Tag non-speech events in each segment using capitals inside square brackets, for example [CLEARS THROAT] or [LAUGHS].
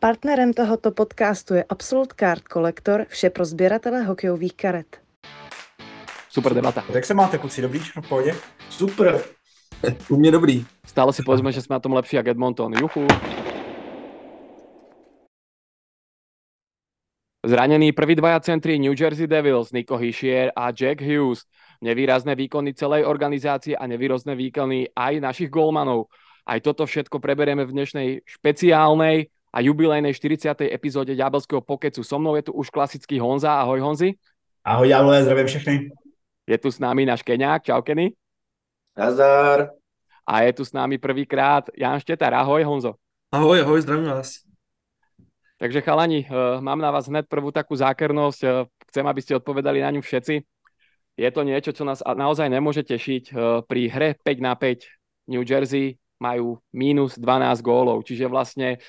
Partnerem tohoto podcastu je Absolute Card Collector, vše pro sběratele hokejových karet. Super debata. Jak se máte, kluci? Dobrý? V pohodě? Super. U mě dobrý. Stále si povedzme, že jsme na tom lepší jak Edmonton. Juchu. Zranení prví dvaja centri New Jersey Devils, Nico Hischier a Jack Hughes. Nevýrazné výkony celej organizácie a nevýrazné výkony aj našich golmanov. Aj toto všetko preberieme v dnešnej špeciálnej a jubilejnej 40. epizóde Ďábelského pokecu. So mnou je tu už klasický Honza. Ahoj Honzi. Ahoj Ďábelé, zdravím všechny. Je tu s námi náš Keňák. Čau Kenny. Nazdar. A je tu s námi prvýkrát Jan Štetar. Ahoj Honzo. Ahoj, ahoj, zdravím vás. Takže chalani, uh, mám na vás hned prvú takú zákernosť. Uh, chcem, aby ste odpovedali na ňu všetci. Je to niečo, čo nás naozaj nemôže tešiť. Uh, pri hre 5 na 5 New Jersey majú minus 12 gólov, čiže vlastne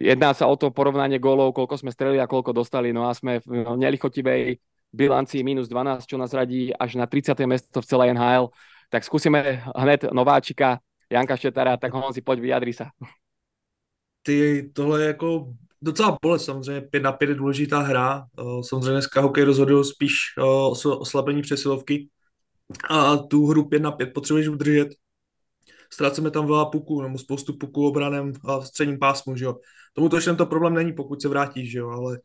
jedná sa o to porovnanie gólov, koľko sme strelili a koľko dostali. No a sme v nelichotivej bilancii minus 12, čo nás radí až na 30. miesto v celej NHL. Tak skúsime hned nováčika Janka Štetara, tak on si poď vyjadri sa. Ty, tohle je jako docela bolest, samozřejmě 5 na 5 je důležitá hra, samozřejmě dneska hokej rozhoduje spíš o oslabení přesilovky a tu hru 5 na 5 potřebuješ udržet. Ztrácíme tam veľa puků, nebo spoustu puků obranem a v středním pásmu, že jo. Tomu to to problém není, pokud se vrátíš, že jo, ale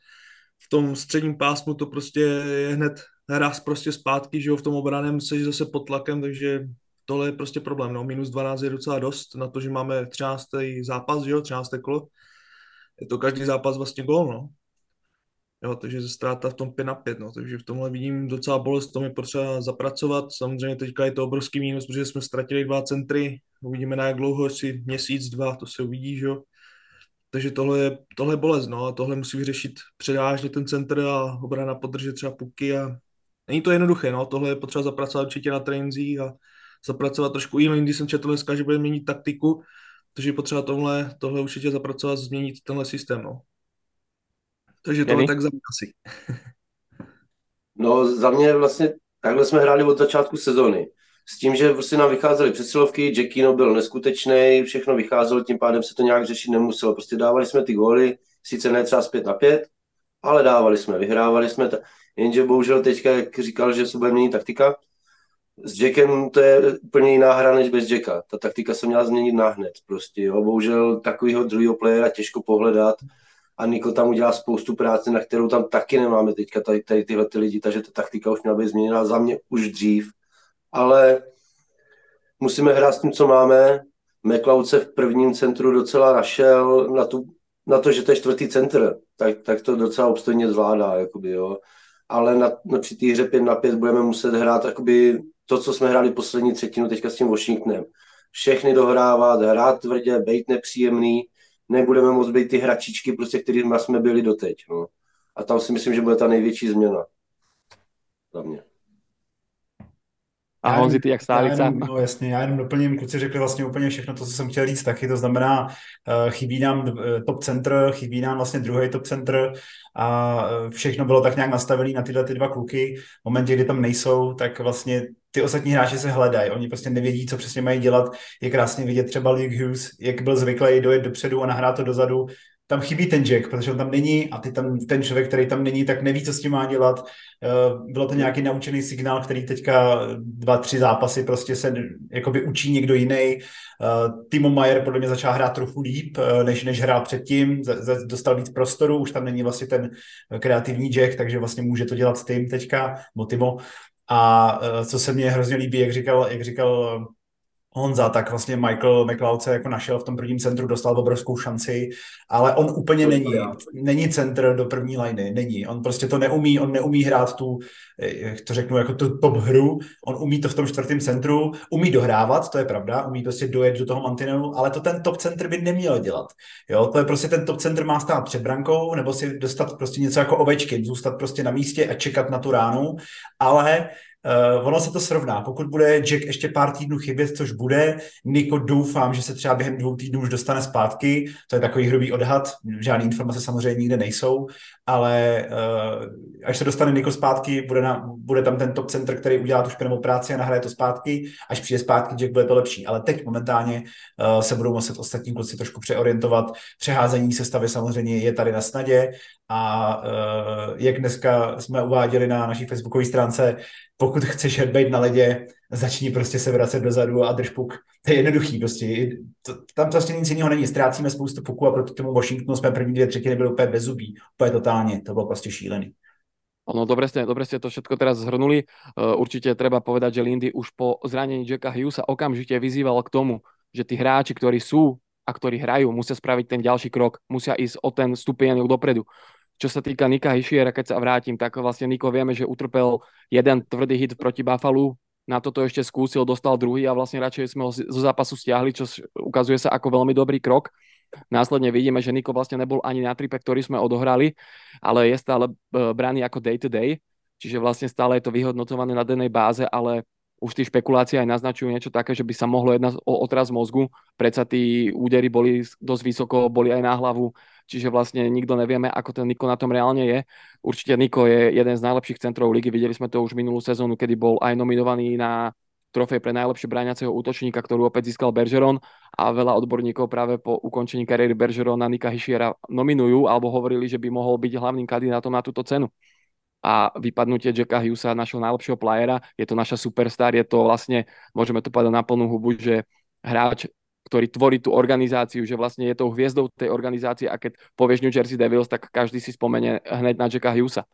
v tom středním pásmu to prostě je hned raz prostě zpátky, že jo, v tom obraném jsi zase pod tlakem, takže tohle je prostě problém, no, minus 12 je docela dost na to, že máme 13. zápas, že jo, 13. kolo, je to každý zápas vlastně gol, no. Jo, takže ztráta v tom 5 na 5, no, takže v tomhle vidím docela bolest, to je potřeba zapracovat, samozřejmě teďka je to obrovský mínus, protože jsme ztratili dva centry, uvidíme na jak dlouho, jestli měsíc, dva, to se uvidí, že jo. Takže tohle je, tohle je bolest, no, a tohle musí vyřešit předážně ten center a obrana podržet třeba puky a není to jednoduché, no, tohle je potřeba zapracovat určitě na trénincích a zapracovat trošku jiný, když jsem četl dneska, že bude měnit taktiku, takže je potřeba tohle, tohle určitě zapracovat, změnit tenhle systém, no. Takže tohle tak za mě asi. [LAUGHS] no za mě vlastně takhle jsme hráli od začátku sezóny. S tím, že prostě nám vycházely přesilovky, Jackino byl neskutečný, všechno vycházelo, tím pádem se to nějak řešit nemuselo. Prostě dávali jsme ty góly, sice ne třeba zpět na pět, ale dávali jsme, vyhrávali jsme. Ta... Jenže bohužel teďka, jak říkal, že se bude měnit taktika, s Jackem to je úplně jiná hra než bez Jacka. Ta taktika se měla změnit náhned. Prostě, jo. Bohužel takového druhého playera těžko pohledat a Niko tam udělá spoustu práce, na kterou tam taky nemáme teďka tady, tady tyhle ty lidi, takže ta taktika už měla být změněna za mě už dřív. Ale musíme hrát s tím, co máme. McLeod se v prvním centru docela našel na, tu, na to, že to je čtvrtý centr, tak, tak to docela obstojně zvládá, jakoby, jo. Ale na, na při té hře 5 na 5 budeme muset hrát jakoby, to, co jsme hráli poslední třetinu teďka s tím Washingtonem. Všechny dohrávat, hrát tvrdě, být nepříjemný, nebudeme moc být ty hračičky, prostě, kterými jsme byli doteď. No. A tam si myslím, že bude ta největší změna. Za mě. A já Honzi, ty jak stálica? No jasně, já jenom doplním, kluci řekli vlastně úplně všechno to, co jsem chtěl říct taky, to znamená, uh, chybí nám eh, top center, chybí nám vlastně druhý top center a eh, všechno bylo tak nějak nastavené na tyhle ty dva kluky. V momentě, kdy tam nejsou, tak vlastně ty ostatní hráči se hledají, oni prostě nevědí, co přesně mají dělat. Je krásně vidět třeba Luke Hughes, jak byl zvyklý dojet dopředu a nahrát to dozadu, tam chybí ten Jack, protože on tam není a ty tam, ten člověk, který tam není, tak neví, co s tím má dělat. Eh, bylo to nějaký naučený signál, který teďka dva, tři zápasy prostě se jakoby učí někdo jiný. Eh, Timo Mayer podle mě začal hrát trochu líp, eh, než, než hrál předtím, dostal víc prostoru, už tam není vlastně ten kreativní Jack, takže vlastně může to dělat Tim teďka, nebo Timo. A co se mně hrozně líbí, jak říkal, jak říkal Honza, tak vlastně Michael McLeod se jako našel v tom prvním centru, dostal obrovskou šanci, ale on úplně není, není centr do první liney, není. On prostě to neumí, on neumí hrát tu, jak to řeknu, jako tu top hru, on umí to v tom čtvrtém centru, umí dohrávat, to je pravda, umí prostě dojet do toho mantinelu, ale to ten top centr by neměl dělat. Jo, to je prostě ten top centr má stát před brankou, nebo si dostat prostě něco jako ovečky, zůstat prostě na místě a čekat na tu ránu, ale uh, ono se to srovná. Pokud bude Jack ještě pár týdnů chybět, což bude, Niko doufám, že se třeba během dvou týdnů už dostane zpátky, to je takový hrubý odhad, žádné informace samozřejmě nikde nejsou, ale uh, až se dostane Niko zpátky, bude, na, bude tam ten top center, který udělá tu špinavou práci a nahraje to zpátky, až přijde zpátky Jack, bude to lepší. Ale teď momentálně uh, se budou muset ostatní kluci trošku přeorientovat. Přeházení sestavy samozřejmě je tady na snadě a uh, jak dneska jsme uváděli na naší facebookové stránce, pokud chceš být na ledě, začni prostě se vracet dozadu a drž puk. To je jednoduchý prostě. To, tam prostě nic jiného není. Ztrácíme spoustu puků a proti tomu Washingtonu jsme první dvě třetiny byli úplně bez zubí. Úplně totálně. To bylo prostě šílený. No dobre ste, dobre ste to všetko teraz zhrnuli. Uh, určite treba povedať, že Lindy už po zranení Jacka Hughesa okamžite vyzýval k tomu, že tí hráči, ktorí sú a ktorí hrajú, musia spraviť ten ďalší krok, musia ísť o ten stupienok dopredu. Čo sa týka Nika Hischiera, keď sa vrátim, tak vlastne Niko vieme, že utrpel jeden tvrdý hit proti Buffalo, na toto ešte skúsil, dostal druhý a vlastne radšej sme ho zo zápasu stiahli, čo ukazuje sa ako veľmi dobrý krok. Následne vidíme, že Niko vlastne nebol ani na tripe, ktorý sme odohrali, ale je stále braný ako day to day, čiže vlastne stále je to vyhodnotované na dennej báze, ale už tí špekulácie aj naznačujú niečo také, že by sa mohlo jednať o otraz mozgu. Predsa tí údery boli dosť vysoko, boli aj na hlavu, čiže vlastne nikto nevieme, ako ten Niko na tom reálne je. Určite Niko je jeden z najlepších centrov ligy, videli sme to už minulú sezónu, kedy bol aj nominovaný na trofej pre najlepšie bráňaceho útočníka, ktorú opäť získal Bergeron a veľa odborníkov práve po ukončení kariéry Bergerona Nika Hischiera nominujú alebo hovorili, že by mohol byť hlavným kandidátom na túto cenu a vypadnutie Jacka Hughesa, našeho najlepšieho playera, je to naša superstar, je to vlastne, môžeme to povedať na plnú hubu, že hráč, ktorý tvorí tú organizáciu, že vlastne je tou hviezdou tej organizácie a keď povieš New Jersey Devils, tak každý si spomene hneď na Jacka Hughesa.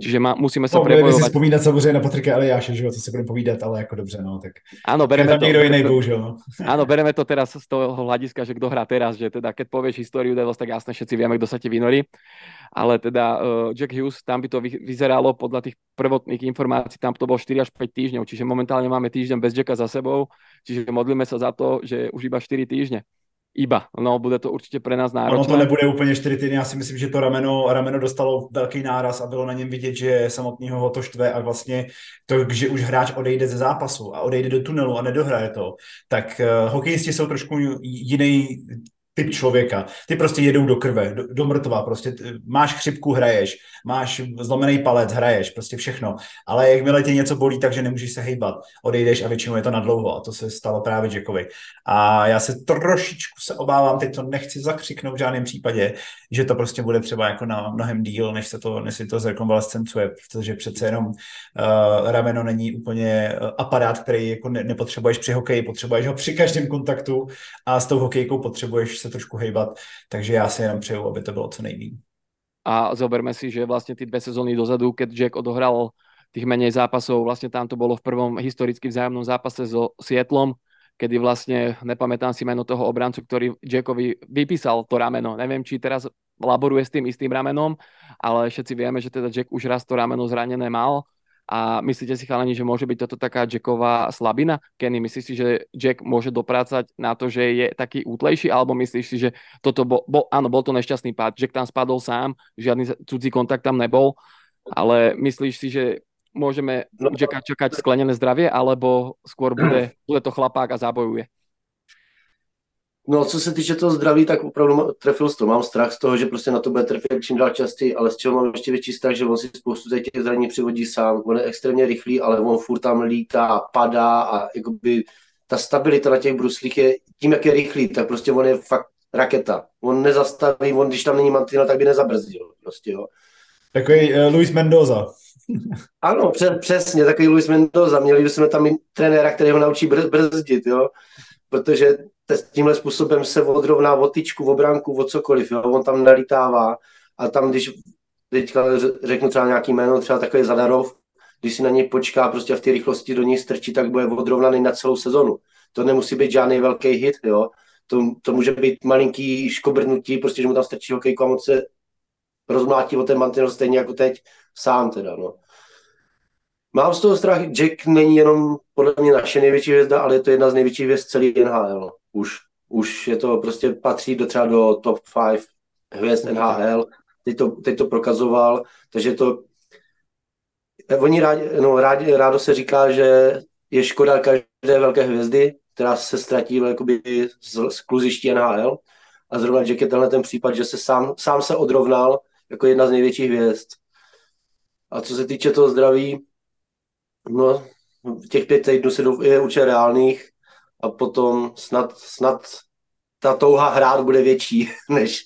Čiže má, musíme sa no, prebojovať. si spomínat samozřejmě na Patrika Eliáše, že jo, co si budeme povídat, ale jako dobře, no, tak. Áno, bereme to. někdo jiný, bohužel, no. [LAUGHS] Áno, bereme to teraz z toho hľadiska, že kto hrá teraz, že teda keď povieš históriu Devils, tak jasne všetci vieme, kto sa ti vynorí. Ale teda uh, Jack Hughes, tam by to vyzeralo podľa tých prvotných informácií, tam to bolo 4 až 5 týždňov, čiže momentálne máme týždeň bez Jacka za sebou, čiže modlíme sa za to, že už iba 4 týždne iba. No, bude to určitě pre nás náročné. Ono to nebude úplně čtyři týdny, já si myslím, že to rameno, rameno dostalo velký náraz a bylo na něm vidět, že samotného ho to štve a vlastně to, že už hráč odejde ze zápasu a odejde do tunelu a nedohraje to, tak uh, hokejisti jsou trošku jiný typ člověka. Ty prostě jedou do krve, do, do mrtva, prostě máš chřipku, hraješ, máš zlomený palec, hraješ, prostě všechno. Ale jakmile tě něco bolí, takže nemůžeš se hejbat, odejdeš a většinou je to na dlouho a to se stalo právě Jackovi. A já se trošičku se obávám, teď to nechci zakřiknout v žádném případě, že to prostě bude třeba jako na mnohem díl, než se to, než si to zrekonvalescencuje, protože přece jenom uh, rameno není úplně uh, aparát, který jako ne, nepotřebuješ při hokeji, potřebuješ ho při každém kontaktu a s tou hokejkou potřebuješ se trošku hejbat, takže já si jenom přeju, aby to bylo co nejméně. A zoberme si, že vlastne tie dve sezóny dozadu, keď Jack odohral tých menej zápasov, vlastne tam to bolo v prvom historicky vzájomnom zápase so Sietlom, kedy vlastne, nepamätám si meno toho obrancu, ktorý Jackovi vypísal to rameno. Neviem, či teraz laboruje s tým istým ramenom, ale všetci vieme, že teda Jack už raz to rameno zranené mal a myslíte si, chalani, že môže byť toto taká Jacková slabina? Kenny, myslíš si, že Jack môže doprácať na to, že je taký útlejší, alebo myslíš si, že toto bol, bol áno, bol to nešťastný pád, Jack tam spadol sám, žiadny cudzí kontakt tam nebol, ale myslíš si, že môžeme no. Jacka čakať sklenené zdravie, alebo skôr bude, [CLEARS THROAT] bude to chlapák a zabojuje? No, co se týče toho zdraví, tak opravdu trefil to. Mám strach z toho, že prostě na to bude trefit čím dál častěji, ale z čeho mám ještě větší strach, že on si spoustu těch zranění přivodí sám. On je extrémně rychlý, ale on furt tam lítá, padá a jakoby ta stabilita na těch bruslích je tím, jak je rychlý, tak prostě on je fakt raketa. On nezastaví, on když tam není mantinel, tak by nezabrzdil. Prostě, jo. Takový uh, Luis Mendoza. [LAUGHS] ano, přes, přesně, takový Luis Mendoza. Měli bychom tam i trenéra, který ho naučí brzdit, jo. Protože tímhle způsobem se odrovná o tyčku, o bránku, o cokoliv, jo? on tam nalítává a tam, když teďka řeknu třeba nějaký jméno, třeba takový Zadarov, když si na něj počká prostě v té rychlosti do něj strčí, tak bude odrovnaný na celou sezonu. To nemusí být žádný velký hit, jo. To, to může být malinký škobrnutí, prostě, že mu tam strčí hokejku a moc se rozmlátí o ten mantinel stejně jako teď sám teda, no. Mám z toho strach, Jack není jenom podle mě naše největší hvězda, ale je to jedna z největších hvězd celý NHL. Už, už je to prostě patří do třeba do top 5 hvězd NHL. Teď to, teď to prokazoval, takže to oni rádi, no, rádi, rádo se říká, že je škoda každé velké hvězdy, která se ztratí jakoby z, z kluziští NHL. A zrovna Jack je tenhle ten případ, že se sám, sám se odrovnal jako jedna z největších hvězd. A co se týče toho zdraví, no, těch pět týdnů se je určitě reálných a potom snad, snad ta touha hrát bude větší, [LAUGHS] než,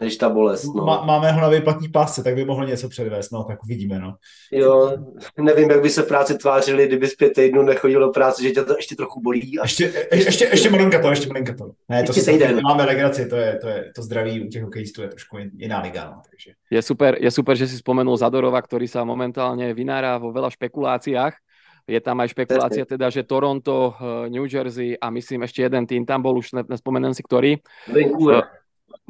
než ta bolest. No. Má, máme ho na výplatní pásce, tak by mohl něco předvést, no, tak uvidíme, no. Jo, nevím, jak by se v práci tvářili, kdyby z pět týdnů nechodil do práce, že tě to ještě trochu bolí. A... Ještě, je, ještě, ještě malinka to, ještě malinka to. Ne, to ještě týden. máme legraci, to je, to je, to zdraví u těch hokejistů je trošku jiná liga, no, takže. Je super, je super, že si spomenul Zadorova, ktorý sa momentálne vynára vo veľa špekuláciách. Je tam aj špekulácia teda, že Toronto, eh, New Jersey a myslím ešte jeden tým tam bol, už nespomenem si ktorý. Vancouver.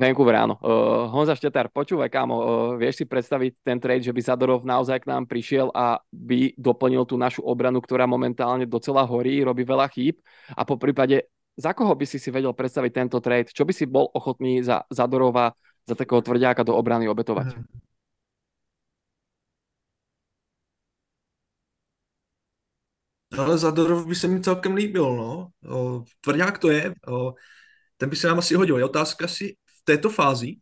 Vancouver, áno. Uh, Honza Štetár, počúvaj, kámo, uh, vieš si predstaviť ten trade, že by Zadorov naozaj k nám prišiel a by doplnil tú našu obranu, ktorá momentálne docela horí, robí veľa chýb a po prípade, za koho by si si vedel predstaviť tento trade? Čo by si bol ochotný za Zadorova, za takého tvrdiáka do obrany obetovať? Hmm. Ale Zadorov by se mi celkem líbil, no. O, tvrdák to je. O, ten by se nám asi hodil. Je otázka si v této fázi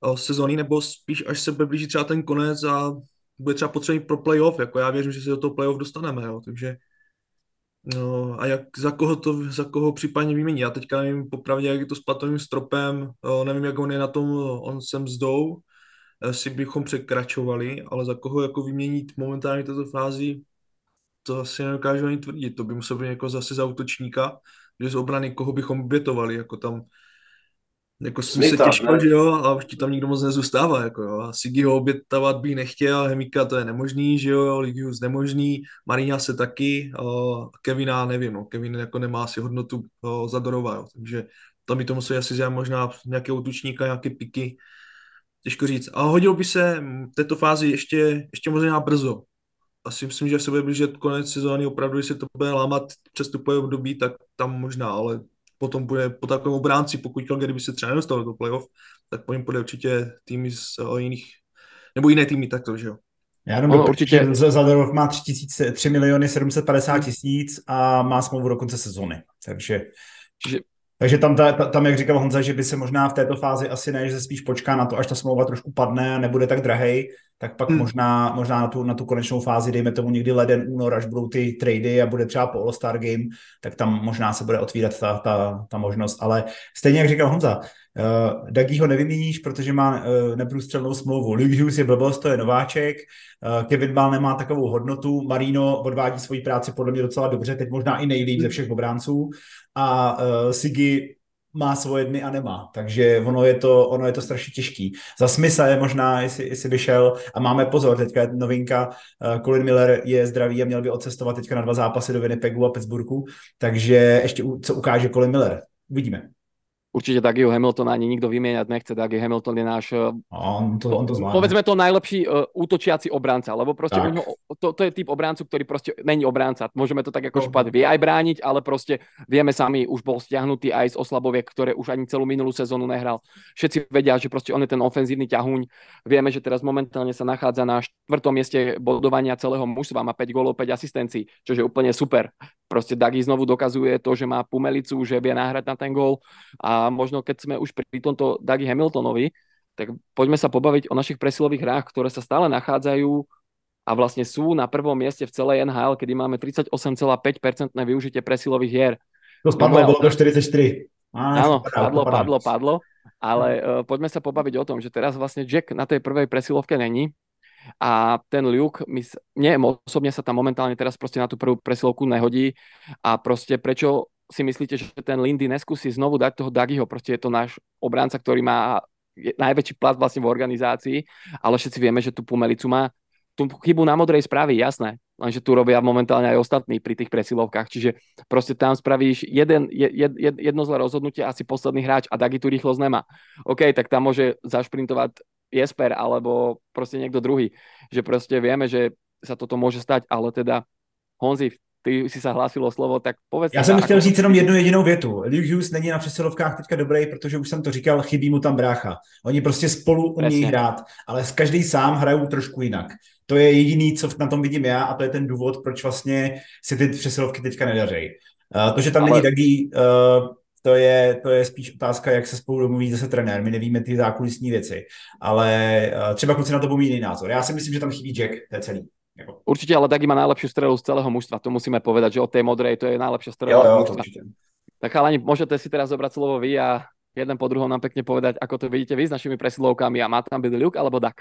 o, sezóny, nebo spíš až se blížit třeba ten konec a bude třeba potřebný pro playoff, jako já věřím, že se do toho playoff dostaneme, jo, takže no, a jak, za koho to, za koho případně vymění, já teďka nevím popravdě, jak je to s platovým stropem, o, nevím, jak on je na tom, on sem mzdou, si bychom překračovali, ale za koho jako vyměnit momentálně této fázi, to asi nedokážu ani tvrdit, to by musel být jako zase za útočníka, že z obrany koho bychom obětovali, jako tam jako jsem se těšil, že jo, a už ti tam nikdo moc nezůstává, jako jo. A Sigi ho obětovat bych nechtěl, Hemika to je nemožný, že jo, Ligius nemožný, Marina se taky, uh, Kevina nevím, no, Kevin jako nemá asi hodnotu uh, Zadorova, jo, takže tam by to museli asi vzít možná nějakého útočníka, nějaké piky, těžko říct. A hodil by se v této fázi ještě, ještě možná brzo, asi myslím, že se bude blížit konec sezóny, opravdu, když se to bude lámat přestupové období, tak tam možná, ale potom bude po takovém obránci, pokud Calgary by se třeba nedostal do playoff, tak po něm bude určitě týmy z o, jiných, nebo jiné týmy takto, že jo. Já jenom no, určitě. Zadorov má 3, 3 miliony 750 tisíc a má smlouvu do konce sezóny, takže že takže tam, ta, tam, jak říkal Honza, že by se možná v této fázi asi ne, že se spíš počká na to, až ta smlouva trošku padne a nebude tak drahej, tak pak hmm. možná, možná na, tu, na tu konečnou fázi, dejme tomu někdy leden, únor, až budou ty trady a bude třeba po All-Star Game, tak tam možná se bude otvírat ta, ta, ta možnost. Ale stejně jak říkal Honza, uh, Daggy ho nevyměníš, protože má uh, neprůstřelnou smlouvu. Luke Hughes je blbost, to je nováček, uh, Kevin Ball nemá takovou hodnotu, Marino odvádí svoji práci podle mě docela dobře, teď možná i nejlíp ze všech obránců a uh, Sigi má svoje dny a nemá. Takže ono je to, ono je to strašně těžký. Za Smitha je možná, jestli, jestli by šel, a máme pozor, teďka je novinka, uh, Colin Miller je zdravý a měl by odcestovat teďka na dva zápasy do Winnipegu a Pittsburghu, takže ještě co ukáže Colin Miller. Uvidíme. Určite Dougieho Hamiltona ani nikto vymieňať nechce. Dougie Hamilton je náš, eh, on to, on to povedzme to najlepší uh, útočiaci obránca, lebo proste tak. to, to je typ obráncu, ktorý proste není obránca. Môžeme to tak ako no. špať, vie aj brániť, ale proste vieme sami, už bol stiahnutý aj z oslaboviek, ktoré už ani celú minulú sezónu nehral. Všetci vedia, že proste on je ten ofenzívny ťahuň. Vieme, že teraz momentálne sa nachádza na štvrtom mieste bodovania celého mužstva, má 5 gólov, 5 asistencií, čo je úplne super. Proste Dagi znovu dokazuje to, že má pumelicu, že vie nahrať na ten gól a možno keď sme už pri tomto Dougie Hamiltonovi, tak poďme sa pobaviť o našich presilových hrách, ktoré sa stále nachádzajú a vlastne sú na prvom mieste v celej NHL, kedy máme 38,5% využitie presilových hier. To spadlo, bolo do 44. Áno, padlo, padlo, padlo, ale uh, poďme sa pobaviť o tom, že teraz vlastne Jack na tej prvej presilovke není a ten Luke, my, mne osobne sa tam momentálne teraz proste na tú prvú presilovku nehodí a proste prečo si myslíte, že ten Lindy neskúsi znovu dať toho Dagiho, proste je to náš obranca, ktorý má najväčší plat vlastne v organizácii, ale všetci vieme, že tú Pumelicu má. Tú chybu na modrej spraví, jasné, lenže tu robia momentálne aj ostatní pri tých presilovkách, čiže proste tam spravíš jeden, jed, jed, jedno zlé rozhodnutie, asi posledný hráč a Dagi tu rýchlosť nemá. OK, tak tam môže zašprintovať Jesper alebo proste niekto druhý, že proste vieme, že sa toto môže stať, ale teda Honzi, ty si se hlásil o slovo, tak povedz. Já jsem chtěl říct jenom jednu jedinou větu. Luke Hughes není na přesilovkách teďka dobrý, protože už jsem to říkal, chybí mu tam brácha. Oni prostě spolu umí hrát, ale každý sám hrajou trošku jinak. To je jediný, co na tom vidím já a to je ten důvod, proč vlastně si ty přesilovky teďka nedaří. Uh, to, že tam ale... není Dagi, uh, to je, to je spíš otázka, jak se spolu domluví zase trenér. My nevíme ty zákulisní věci, ale uh, třeba kluci na to budou jiný názor. Já si myslím, že tam chybí Jack, to je celý. Jako. Určite, ale Dagi má najlepšiu strelu z celého mužstva, to musíme povedať, že od tej modrej to je najlepšia strela jo, jo, mužstva. Tak chalani, môžete si teraz zobrať slovo vy a jeden po druhom nám pekne povedať, ako to vidíte vy s našimi presilovkami a má tam byť Luke alebo Dak?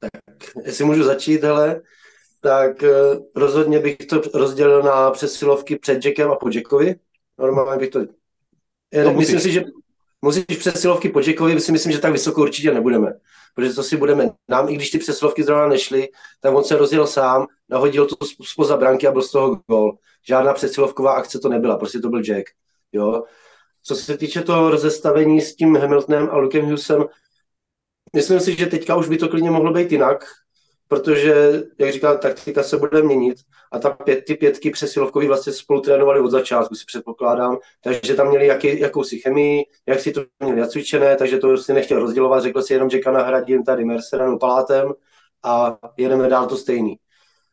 Tak, jestli můžu začít, hele, tak uh, rozhodně bych to rozdělil na přesilovky před Jackem a po Jackovi. Normálně bych to... to myslím si, že musíš přesilovky po Jackovi, si myslím, že tak vysoko určitě nebudeme protože to si budeme, nám i když ty přeslovky zrovna nešly, tak on se rozjel sám, nahodil to spoza branky a byl z toho gol. Žádná přesilovková akce to nebyla, prostě to byl Jack. Jo. Co se týče toho rozestavení s tím Hamiltonem a Lukem Hughesem, myslím si, že teďka už by to klidně mohlo být jinak, protože, jak říká, taktika se bude měnit a ta pět, ty pětky přesilovkový vlastně spolu trénovali od začátku, si předpokládám, takže tam měli jaký, jakousi chemii, jak si to měli nacvičené, takže to si nechtěl rozdělovat, řekl si jenom, že nahradím tady Merceranu Palátem a jedeme dál to stejný.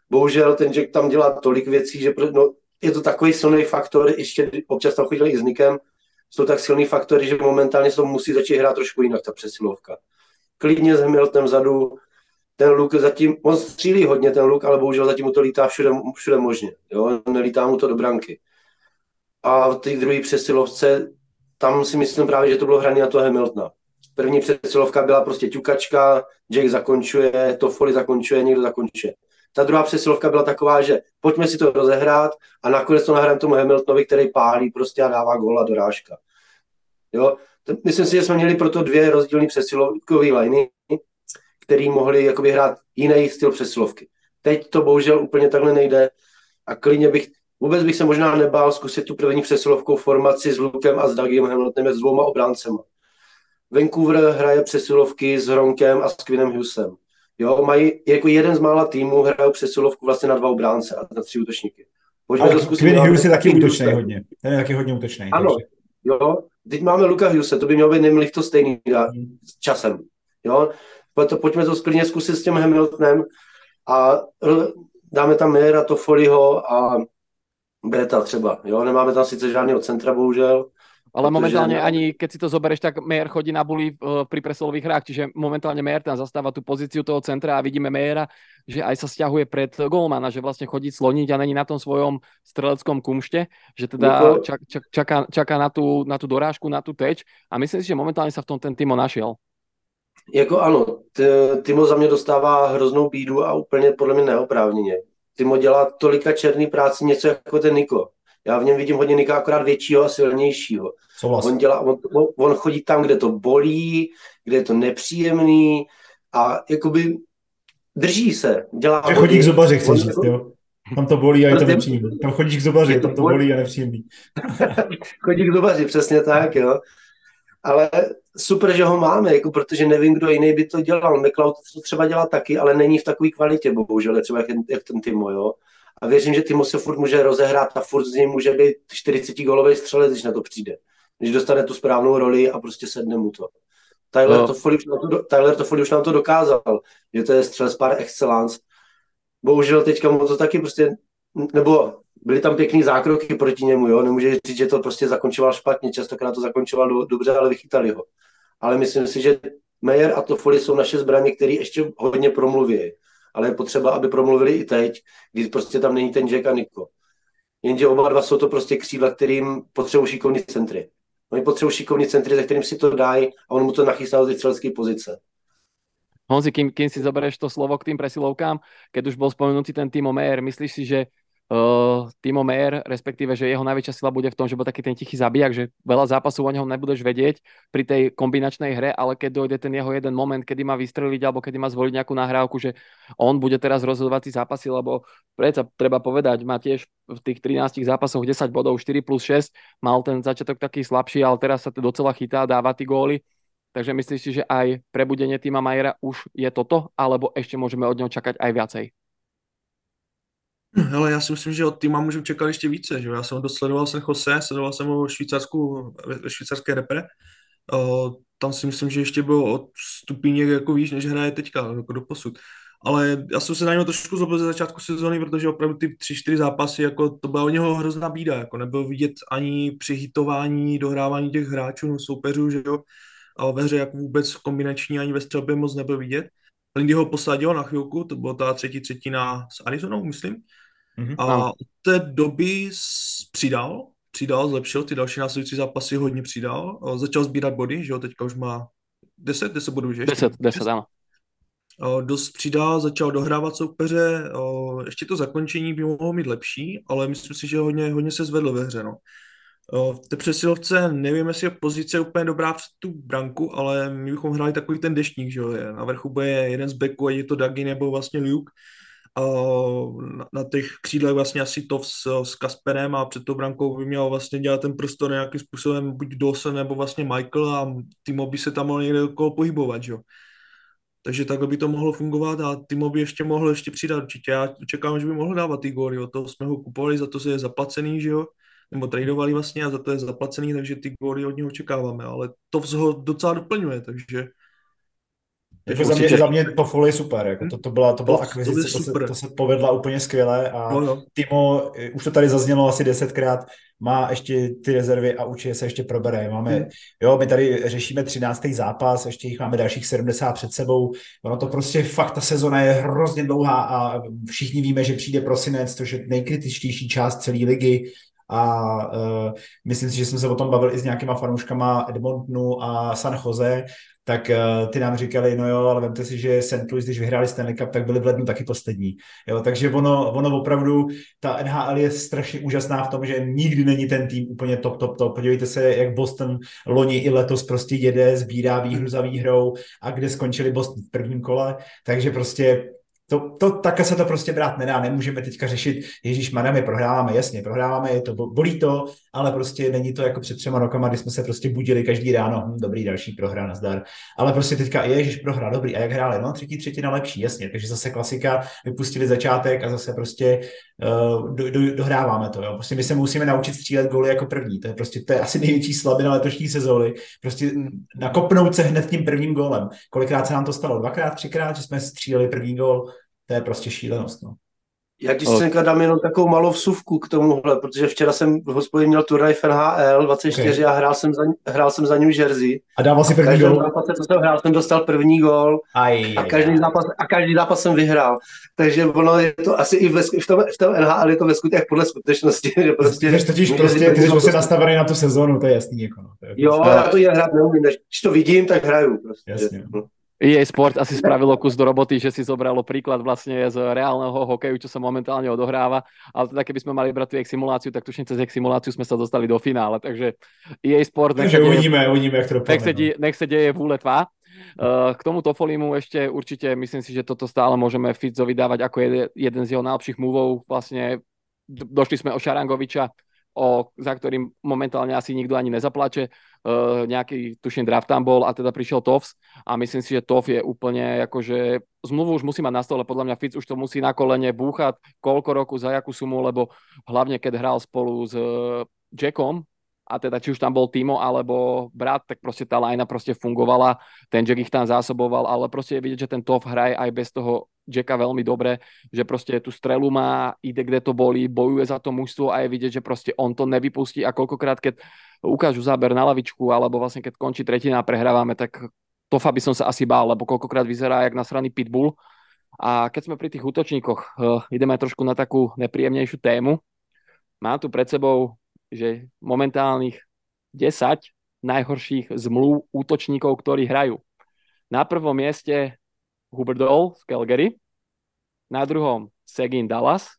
Bohužel ten Jack tam dělá tolik věcí, že no, je to takový silný faktor, ještě občas tam chodil i s Nikem, jsou tak silný faktory, že momentálně se musí začít hrát trošku jinak ta přesilovka. Klidně s Hamiltonem vzadu, ten luk zatím, on střílí hodně ten luk, ale bohužel zatím mu to lítá všude, všude možně, jo? nelítá mu to do branky. A v té druhé přesilovce, tam si myslím právě, že to bylo hraní na toho Hamiltona. První přesilovka byla prostě ťukačka, Jack zakončuje, Toffoli zakončuje, někdo zakončuje. Ta druhá přesilovka byla taková, že pojďme si to rozehrát a nakonec to nahrám tomu Hamiltonovi, který pálí prostě a dává góla dorážka. Jo? Myslím si, že jsme měli proto dvě rozdílné přesilovkové liney, který mohli jakoby hrát jiný styl přesilovky. Teď to bohužel úplně takhle nejde a klidně bych, vůbec bych se možná nebál zkusit tu první přesilovkou formaci s Lukem a s Dagiem Hamiltonem s dvouma obráncema. Vancouver hraje přesilovky s Hronkem a s Quinnem Hughesem. Jo, mají jako jeden z mála týmů hrajou přesilovku vlastně na dva obránce a na tři útočníky. Pojďme to zkusit. Quinn Hughes je taky útočný hodně. Ten je taky hodně útočný. Ano, takže. jo. Teď máme Luka Hughese, to by mělo být nemlich to stejný s časem. Jo, to pojďme to klidně zkusit s tím Hamiltonem a dáme tam Mera, Toffoliho a Beta třeba. Jo? Nemáme tam sice žádného centra, bohužel, ale momentálne ani keď si to zoberieš, tak Meyer chodí na buli uh, pri presilových hrách, čiže momentálne Meyer tam zastáva tú pozíciu toho centra a vidíme Meyera, že aj sa stiahuje pred golmana, že vlastne chodí sloniť a není na tom svojom streleckom kumšte, že teda čak, čak, čaká, čaká na, tú, na tú dorážku, na tú teč a myslím si, že momentálne sa v tom ten Timo našiel. Jako ano, Timo za mě dostává hroznou bídu a úplně podle mě neoprávněně. Timo dělá tolika černý práci, něco jako ten Niko. Já v něm vidím hodně Nika akorát většího a silnějšího. On, dělá, on, on chodí tam, kde to bolí, kde je to nepříjemný a jakoby drží se. Dělá že chodí k zubaři, chceš říct, jo? Tam to bolí a je to nepříjemný. Tam chodíš k zubaři, tam to bolí a nepříjemný. [LAUGHS] chodí k zubaři, přesně tak, jo. Ale super, že ho máme, jako protože nevím, kdo jiný by to dělal. McLeod to třeba dělá taky, ale není v takové kvalitě, bohužel, třeba jak, jak ten Timo, jo. A věřím, že Timo se furt může rozehrát a furt z něj může být 40 golový střelec, když na to přijde. Když dostane tu správnou roli a prostě sedne mu to. Tyler, no. Toffoli už nám to, Tyler Toffoli už nám to dokázal, že to je střelec par excellence. Bohužel teďka mu to taky prostě, nebo byly tam pěkný zákroky proti němu, jo? nemůže říct, že to prostě zakončoval špatně, častokrát to zakončoval dobře, ale vychytali ho. Ale myslím si, že Meyer a Toffoli jsou naše zbraně, které ještě hodně promluví. Ale je potřeba, aby promluvili i teď, když prostě tam není ten Jack a Niko. Jenže oba dva jsou to prostě křídla, kterým potřebují šikovní centry. Oni potřebují šikovní centry, za kterým si to dají a on mu to nachystá z střelecké pozice. Honzi, kým, kým si zoberieš to slovo k tým presilovkám, keď už bol spomenutý ten Timo Meyer, myslíš si, že uh, Timo Meyer, respektíve, že jeho najväčšia sila bude v tom, že bude taký ten tichý zabijak, že veľa zápasov o neho nebudeš vedieť pri tej kombinačnej hre, ale keď dojde ten jeho jeden moment, kedy má vystreliť alebo kedy má zvoliť nejakú nahrávku, že on bude teraz rozhodovať si zápasy, lebo predsa treba povedať, má tiež v tých 13 zápasoch 10 bodov, 4 plus 6, mal ten začiatok taký slabší, ale teraz sa to docela chytá, dáva ty góly. Takže myslíš si, že aj prebudenie týma Majera už je toto, alebo ešte môžeme od neho čakať aj viacej? [CLEARS THROAT] Ale já si myslím, že od týma můžu čekat ještě více. Že? Já jsem dosledoval jsem Jose, sledoval jsem ho Švýcarsku, ve švýcarské repre. Uh, tam si myslím, že ještě byl od stupíněk jako víš, než hraje teďka, jako do posud. Ale já jsem se na něho trošku zlobil ze začátku sezóny, protože opravdu ty tři, čtyři zápasy, jako to byla u něho hrozná bída, jako nebyl vidět ani při hitování, dohrávání těch hráčů, soupeřů, že jo, a ve hře jako vůbec kombinační ani ve střelbě moc nebyl vidět. Lindy ho posadil na chvilku, to byla ta třetí třetina s Arizonou, myslím. Mm-hmm. A od té doby přidal, přidal, zlepšil, ty další následující zápasy hodně přidal. Začal sbírat body, že jo, teďka už má 10, 10 bodů, že? 10, 10, ano. Dost přidal, začal dohrávat soupeře, ještě to zakončení by mohlo mít lepší, ale myslím si, že hodně, hodně se zvedl ve hře, no. V té přesilovce nevím, jestli je pozice úplně dobrá před tu branku, ale my bychom hráli takový ten deštník, že jo, na vrchu bude jeden z beku, ať je to Dagi nebo vlastně Luke, na, na těch křídlech vlastně asi to s, s Kasperem a před tou brankou by měl vlastně dělat ten prostor nějakým způsobem buď Dawson nebo vlastně Michael a Timo by se tam mohl někde okolo pohybovat, že jo. Takže takhle by to mohlo fungovat a Timo by ještě mohl ještě přidat určitě. Já čekám, že by mohl dávat ty góly, o toho jsme ho kupovali, za to se je zaplacený, že jo nebo tradovali vlastně a za to je zaplacený, takže ty góly od něho očekáváme, ale to ho docela doplňuje, takže jako za, mě, za mě to Toffoli je super, jako to, to byla, to byla to, akvizice, to, to, se, to se povedla úplně skvěle a no, no. Timo, už to tady zaznělo asi desetkrát, má ještě ty rezervy a určitě se ještě probere. Máme, hmm. jo, my tady řešíme 13. zápas, ještě jich máme dalších 70 před sebou. Ono to prostě fakt, ta sezona je hrozně dlouhá a všichni víme, že přijde prosinec, což je nejkritičtější část celé ligy a uh, myslím si, že jsme se o tom bavili i s nějakýma fanouškama Edmontonu a San Jose, tak uh, ty nám říkali, no jo, ale vemte si, že St. Louis, když vyhráli Stanley Cup, tak byli v lednu taky poslední. Jo, takže ono, ono opravdu, ta NHL je strašně úžasná v tom, že nikdy není ten tým úplně top, top, top. Podívejte se, jak Boston loni i letos prostě jede, sbírá výhru za výhrou a kde skončili Boston v prvním kole, takže prostě to, to, takhle se to prostě brát nedá. Nemůžeme teďka řešit, Ježíš Maria, my prohráváme, jasně, prohráváme, je to, bolí to, ale prostě není to jako před třema rokama, kdy jsme se prostě budili každý ráno, hm, dobrý, další prohra, nazdar. Ale prostě teďka, Ježíš prohra, dobrý, a jak hráli, no, třetí třetina lepší, jasně, takže zase klasika, vypustili začátek a zase prostě uh, do, do, dohráváme to, jo. Prostě my se musíme naučit střílet góly jako první, to je prostě, to je asi největší slabina letošní sezóny, prostě nakopnout se hned tím prvním gólem. Kolikrát se nám to stalo? Dvakrát, třikrát, že jsme stříleli první gól, to je prostě šílenost. No. Já ti Střenka dám jenom takovou malou vsuvku k tomuhle, protože včera jsem v hospodě měl turnaj v NHL 24 okay. a hrál jsem, za, hrál jsem za New Jersey. A dával si první gol? zápase, co jsem hrál, jsem dostal první gol aj, a, každý. Zápas, a každý zápas jsem vyhrál. Takže ono je to asi i ve, v, tom, v tom NHL je to ve skutech podle skutečnosti. [LAUGHS] Že prostě, ty jsi totiž prostě, ty jsi prostě nastavený na tu sezónu, to je jasný. Jako, no. to je jo, prostě... já to je hrát neumím, když to vidím, tak hraju. Prostě. Jasně. No. EA Sport asi spravilo kus do roboty, že si zobralo príklad vlastne z reálneho hokeju, čo sa momentálne odohráva, ale teda keby sme mali brať tú simuláciu, tak tuším cez simuláciu sme sa dostali do finále, takže EA Sport... Takže uvidíme, uvidíme, jak to dopadne. Nech sa, no. nech sa deje v úle tvá. Uh, k tomu Tofolimu ešte určite myslím si, že toto stále môžeme Fitzovi dávať ako jeden z jeho najlepších múvov. Vlastne došli sme o Šarangoviča, o, za ktorým momentálne asi nikto ani nezaplače. Uh, nejaký, tuším, draft tam bol a teda prišiel Toffs a myslím si, že Toff je úplne akože zmluvu už musí mať na stole, podľa mňa Fitz už to musí na kolene búchať, koľko roku, za jakú sumu, lebo hlavne keď hral spolu s uh, Jackom, a teda či už tam bol Timo alebo brat, tak proste tá lajna proste fungovala, ten Jack ich tam zásoboval, ale proste je vidieť, že ten Toff hraje aj bez toho Jacka veľmi dobre, že proste tú strelu má, ide kde to bolí, bojuje za to mužstvo a je vidieť, že proste on to nevypustí a koľkokrát, keď ukážu záber na lavičku alebo vlastne keď končí tretina a prehrávame, tak Tofa by som sa asi bál, lebo koľkokrát vyzerá jak nasraný pitbull. A keď sme pri tých útočníkoch, uh, ideme trošku na takú nepríjemnejšiu tému. Mám tu pred sebou že momentálnych 10 najhorších zmluv útočníkov, ktorí hrajú. Na prvom mieste Huberdol z Calgary, na druhom Segin Dallas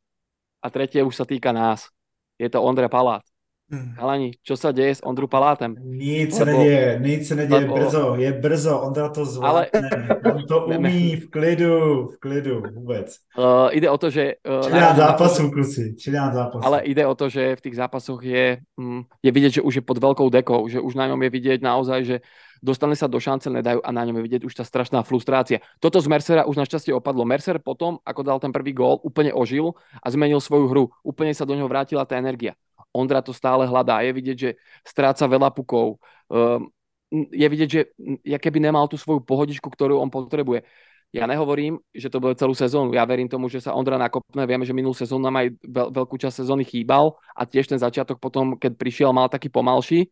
a tretie už sa týka nás. Je to Ondra Palát. Hmm. Halani, čo sa deje s Ondru Palátem? Nic se neděje, nic se neděje, lebo... brzo, je brzo, Ondra to zvládne, ale... on to umí v klidu, v klidu, vůbec. Uh, ide o to, že... Uh, Čilián zápasů, kluci, čilián zápasů. Ale ide o to, že v tých zápasoch je, um, je vidieť, že už je pod veľkou dekou, že už na ňom je vidieť naozaj, že dostane sa do šance, nedajú a na ňom je vidieť už tá strašná frustrácia. Toto z Mercera už našťastie opadlo. Mercer potom, ako dal ten prvý gól, úplne ožil a zmenil svoju hru. Úplne sa do neho vrátila tá energia. Ondra to stále hľadá. Je vidieť, že stráca veľa pukov. Um, je vidieť, že keby nemal tú svoju pohodičku, ktorú on potrebuje. Ja nehovorím, že to bude celú sezónu. Ja verím tomu, že sa Ondra nakopne. Vieme, že minulú sezónu nám aj veľ, veľkú časť sezóny chýbal a tiež ten začiatok potom, keď prišiel, mal taký pomalší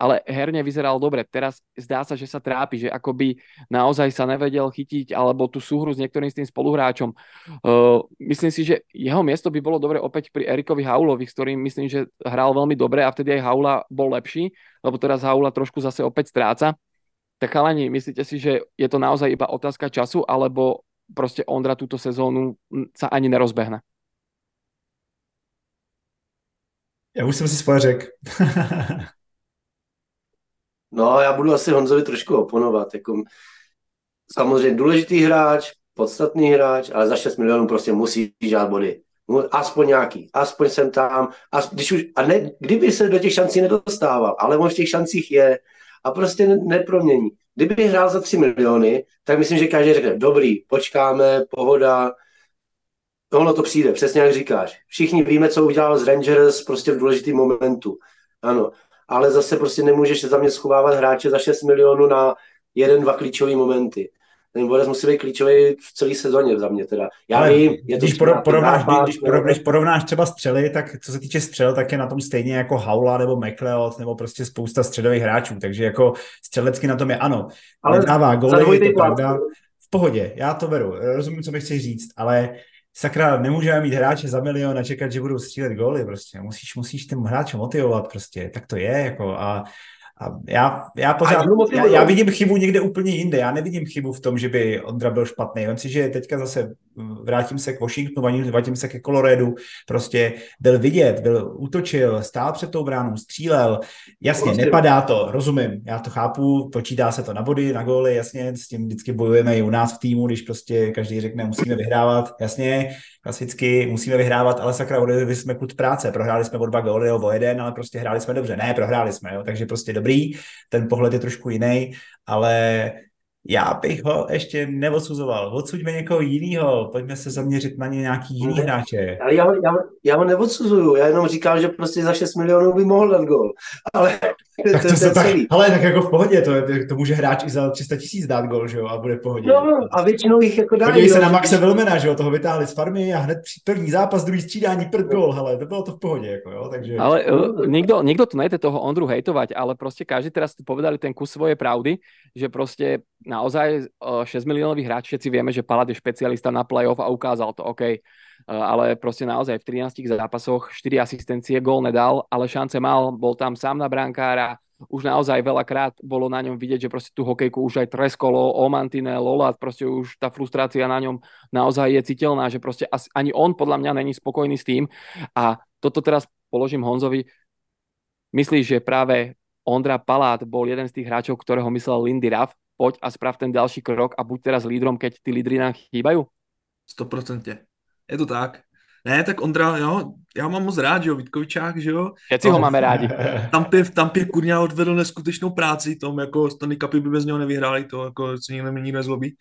ale herne vyzeral dobre. Teraz zdá sa, že sa trápi, že akoby naozaj sa nevedel chytiť alebo tú súhru s niektorým s tým spoluhráčom. Uh, myslím si, že jeho miesto by bolo dobre opäť pri Erikovi Haulovi, s ktorým myslím, že hral veľmi dobre a vtedy aj Haula bol lepší, lebo teraz Haula trošku zase opäť stráca. Tak chalani, myslíte si, že je to naozaj iba otázka času, alebo proste Ondra túto sezónu sa ani nerozbehne? Já už jsem si svoje řekl. [LAUGHS] No, já budu asi Honzovi trošku oponovat. Jako, samozřejmě důležitý hráč, podstatný hráč, ale za 6 milionů prostě musí žát body. Aspoň nějaký, aspoň jsem tam. A, když už, a ne, kdyby se do těch šancí nedostával, ale on v těch šancích je a prostě ne, nepromění. Kdyby hrál za 3 miliony, tak myslím, že každý řekne, dobrý, počkáme, pohoda, ono to přijde, přesně jak říkáš. Všichni víme, co udělal z Rangers prostě v důležitým momentu. Ano, ale zase prostě nemůžeš za mě schovávat hráče za 6 milionů na jeden, dva klíčové momenty. Ten Borec musí být klíčový v celé sezóně za mě teda. Já ale vím, je to když, porov, porovnáš, když, když, porovnáš, porovnáš třeba střely, tak co se týče střel, tak je na tom stejně jako Haula nebo McLeod nebo prostě spousta středových hráčů, takže jako střelecky na tom je ano. Ale dává góly, je to pravda. V pohodě, já to beru, rozumím, co mi chceš říct, ale sakra, nemůžeme mít hráče za milion a čekat, že budou střílet góly prostě. Musíš, musíš tím hráče motivovat prostě, tak to je jako a a já, já pořád, já, já, vidím chybu někde úplně jinde. Já nevidím chybu v tom, že by Ondra byl špatný. On si, že teďka zase vrátím se k Washingtonu, vrátím se ke Coloredu, prostě byl vidět, byl útočil, stál před tou bránou, střílel. Jasně, prostě. nepadá to, rozumím, já to chápu, počítá se to na body, na góly, jasně, s tím vždycky bojujeme i u nás v týmu, když prostě každý řekne, musíme vyhrávat, jasně, klasicky musíme vyhrávat, ale sakra, odvedli jsme kut práce, prohráli jsme o dva góly, o jeden, ale prostě hráli jsme dobře. Ne, prohráli jsme, jo, takže prostě dobrý, ten pohled je trošku jiný, ale já bych ho ještě neodsuzoval. Odsuďme někoho jiného, pojďme se zaměřit na ně nějaký jiný hráče. Ale já, já, já ho neodsuzuju, já jenom říkám, že prostě za 6 milionů by mohl dát gol. Ale [LAUGHS] tak to, to, to tak, ale tak jako v pohodě, to, to může hráč i za 300 tisíc dát gol, že jo, a bude v pohodě. No, a většinou jich jako dá. Podívej se na Maxe Vilmena, že jo, toho vytáhli z farmy a hned první zápas, druhý střídání, prd gol, hele, to bylo to v pohodě, jako jo, takže... Ale uh, nikdo, nikdo tu nejde toho Ondru hejtovať, ale prostě každý teraz povedali ten kus svoje pravdy, že prostě naozaj 6 miliónový hráč, všetci vieme, že Palad je špecialista na playoff a ukázal to, OK, ale prostě naozaj v 13 zápasoch 4 asistencie, gól nedal, ale šance mal, bol tam sám na brankára, už naozaj veľakrát bolo na ňom vidieť, že prostě tú hokejku už aj treskolo, Omantine, Lolat, prostě už ta frustrácia na ňom naozaj je citeľná, že prostě ani on podľa mňa není spokojný s tým a toto teraz položím Honzovi. Myslíš, že práve Ondra Palát bol jeden z tých hráčov, ktorého myslel Lindy Ruff, poď a sprav ten další krok a buď teraz lídrom, keď ty lídry nám chýbajú? 100%. Je to tak. Ne, tak Ondra, jo, já mám moc rád, že jo, Vítkovičák, že jo. Všetci ho máme rádi. Tampě, v Tampě Kurňa odvedl neskutečnou práci, tom jako Stanley Cupy by bez něho nevyhráli, to jako se nikdo nikdo nezlobí.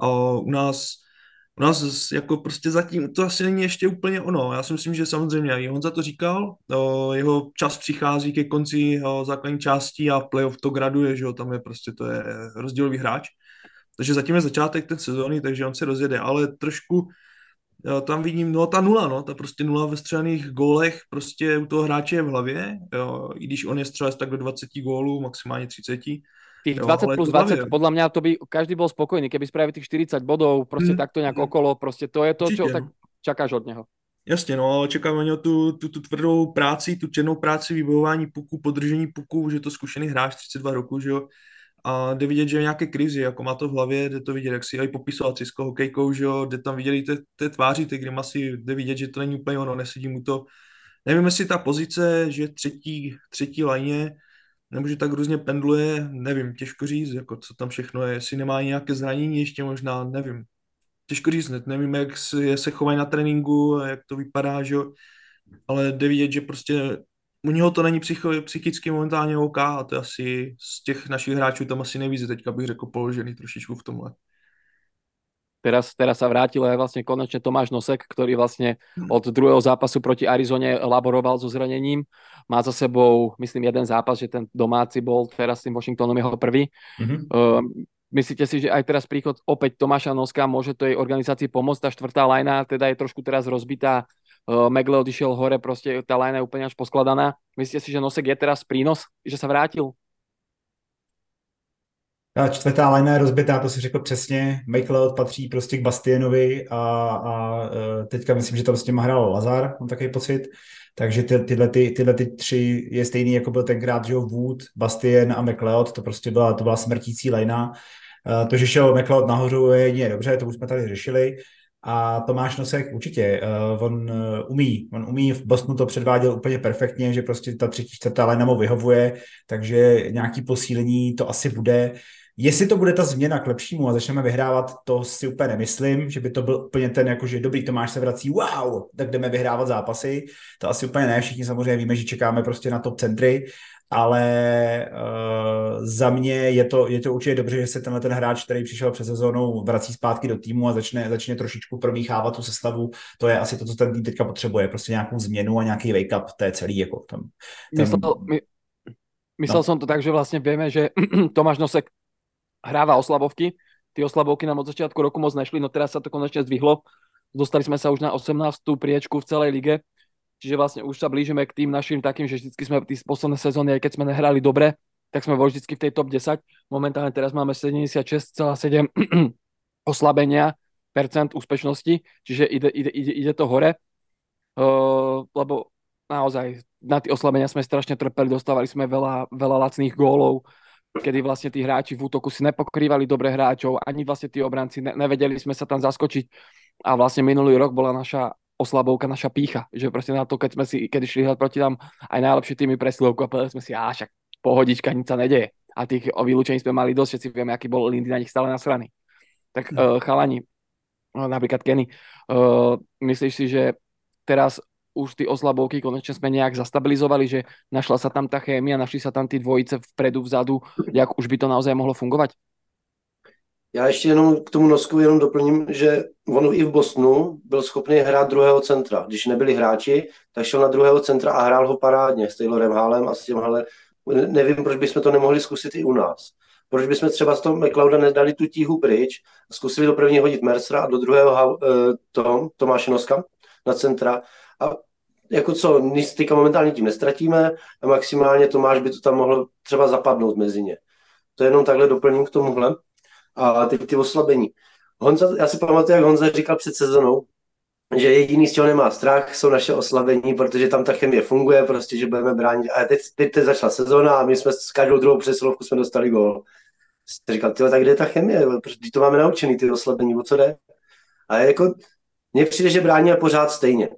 A u nás, u nás jako prostě zatím to asi není ještě úplně ono. Já si myslím, že samozřejmě i Honza to říkal, o, jeho čas přichází ke konci o, základní části a playoff to graduje, že jo, tam je prostě to je rozdílový hráč. Takže zatím je začátek té sezóny, takže on se rozjede, ale trošku jo, tam vidím, no ta nula, no, ta prostě nula ve střelených gólech prostě u toho hráče je v hlavě, jo, i když on je střelec tak do 20 gólů, maximálně 30. Tých 20 plus 20, podľa mňa to by každý bol spokojný, keby spravil tých 40 bodov, prostě mm. takto nějak mm. okolo, prostě to je to, Určitě, čo tak no. čakáš od něho. Jasně, no, ale čekáme něho tu, tu, tu tvrdou práci, tu černou práci, vybojování puku, podržení puku, že to zkušený hráč 32 roku, že jo, a jde vidět, že je nějaké krizi, jako má to v hlavě, jde to vidět, jak si i popisoval Cisco hokejkou, že jo, jde tam vidět i té, té tváři, ty grimasy, jde vidět, že to není úplně ono, nesedí mu to, nevím, jestli ta pozice, že třetí, třetí lajně, nebo že tak různě pendluje, nevím, těžko říct, jako co tam všechno je, jestli nemá nějaké zranění ještě možná, nevím. Těžko říct, nevím, jak se, se chovají na tréninku, jak to vypadá, že ale jde vidět, že prostě u něho to není psycho, psychicky momentálně OK a to je asi z těch našich hráčů tam asi nejvíce teďka bych řekl položený trošičku v tomhle. Teraz, teraz sa vrátil aj vlastne konečne Tomáš Nosek, ktorý vlastne od druhého zápasu proti Arizone laboroval so zranením. Má za sebou, myslím, jeden zápas, že ten domáci bol teraz s tým Washingtonom jeho prvý. Mm-hmm. Uh, myslíte si, že aj teraz príchod opäť Tomáša Noska môže tej organizácii pomôcť? Tá štvrtá lajna teda je trošku teraz rozbitá. Uh, Megle odišiel hore, proste tá lajna je úplne až poskladaná. Myslíte si, že Nosek je teraz prínos, že sa vrátil? Ta čtvrtá line je rozbitá, to si řekl přesně. Michael patří prostě k Bastienovi a, a e, teďka myslím, že tam s těma hrál Lazar, mám takový pocit. Takže ty, tyhle, ty, tyhle ty tři je stejný, jako byl tenkrát Joe Wood, Bastien a McLeod, to prostě byla, to byla smrtící lajna. E, to, že šel McLeod nahoru je jedině dobře, to už jsme tady řešili. A Tomáš Nosek určitě, uh, on uh, umí, on umí, v Bostonu to předváděl úplně perfektně, že prostě ta třetí, čtvrtá lajna mu vyhovuje, takže nějaký posílení to asi bude. Jestli to bude ta změna k lepšímu a začneme vyhrávat, to si úplně nemyslím, že by to byl úplně ten, jako že dobrý Tomáš se vrací, wow, tak jdeme vyhrávat zápasy. To asi úplně ne, všichni samozřejmě víme, že čekáme prostě na top centry, ale uh, za mě je to, je to určitě dobře, že se tenhle ten hráč, který přišel přes sezónou, vrací zpátky do týmu a začne, začne trošičku promíchávat tu sestavu. To je asi to, co ten tým teďka potřebuje, prostě nějakou změnu a nějaký wake up, to je celý. Jako tam, ten... Myslel, my, myslel no. som to tak, že vlastně víme, že [CLEARS THROAT] Tomáš Nosek hráva oslabovky. Tie oslabovky nám od začiatku roku moc nešli, no teraz sa to konečne zdvihlo. Dostali sme sa už na 18. priečku v celej lige, čiže vlastne už sa blížime k tým našim takým, že vždycky sme tí posledné sezóny, aj keď sme nehrali dobre, tak sme boli vždycky v tej top 10. Momentálne teraz máme 76,7 [CLEARS THROAT] oslabenia percent úspešnosti, čiže ide, ide, ide, ide to hore, uh, lebo naozaj na tie oslabenia sme strašne trpeli, dostávali sme veľa, veľa lacných gólov, kedy vlastne tí hráči v útoku si nepokrývali dobre hráčov, ani vlastne tí obranci, ne, nevedeli sme sa tam zaskočiť a vlastne minulý rok bola naša oslabovka, naša pícha, že proste na to, keď sme si, keď šli hľadať proti nám aj najlepšie týmy presilovku a povedali sme si, a však pohodička, nič sa nedeje. A tých o vylúčení sme mali dosť, všetci vieme, aký bol Lindy na nich stále nasraný. Tak no. uh, chalani, napríklad Kenny, uh, myslíš si, že teraz už ty oslabovky konečne sme nejak zastabilizovali, že našla sa tam tá chémia, našli sa tam ty dvojice vpredu, vzadu, jak už by to naozaj mohlo fungovat? Já ještě jenom k tomu Nosku jenom doplním, že on i v Bostonu byl schopný hrát druhého centra. Když nebyli hráči, tak šel na druhého centra a hrál ho parádně s Taylorem Hálem a s tímhle. Nevím, proč bychom to nemohli zkusit i u nás. Proč bychom třeba z toho McLeoda nedali tu tíhu pryč zkusili do první hodit Mercera a do druhého uh, Tom, Tomáše Noska na centra a jako co, nic teďka momentálně tím nestratíme a maximálně Tomáš by to tam mohlo třeba zapadnout mezi ně. To jenom takhle doplním k tomuhle. A teď ty oslabení. Honza, já si pamatuju, jak Honza říkal před sezonou, že jediný, z čeho nemá strach, jsou naše oslabení, protože tam ta chemie funguje, prostě, že budeme bránit. A teď, teď, teď začala sezóna a my jsme s každou druhou přesilovku jsme dostali gól. Jste říkal, tyhle, tak kde je ta chemie? Protože to máme naučený, ty oslabení, o co jde? A jako, mně přijde, že bráníme pořád stejně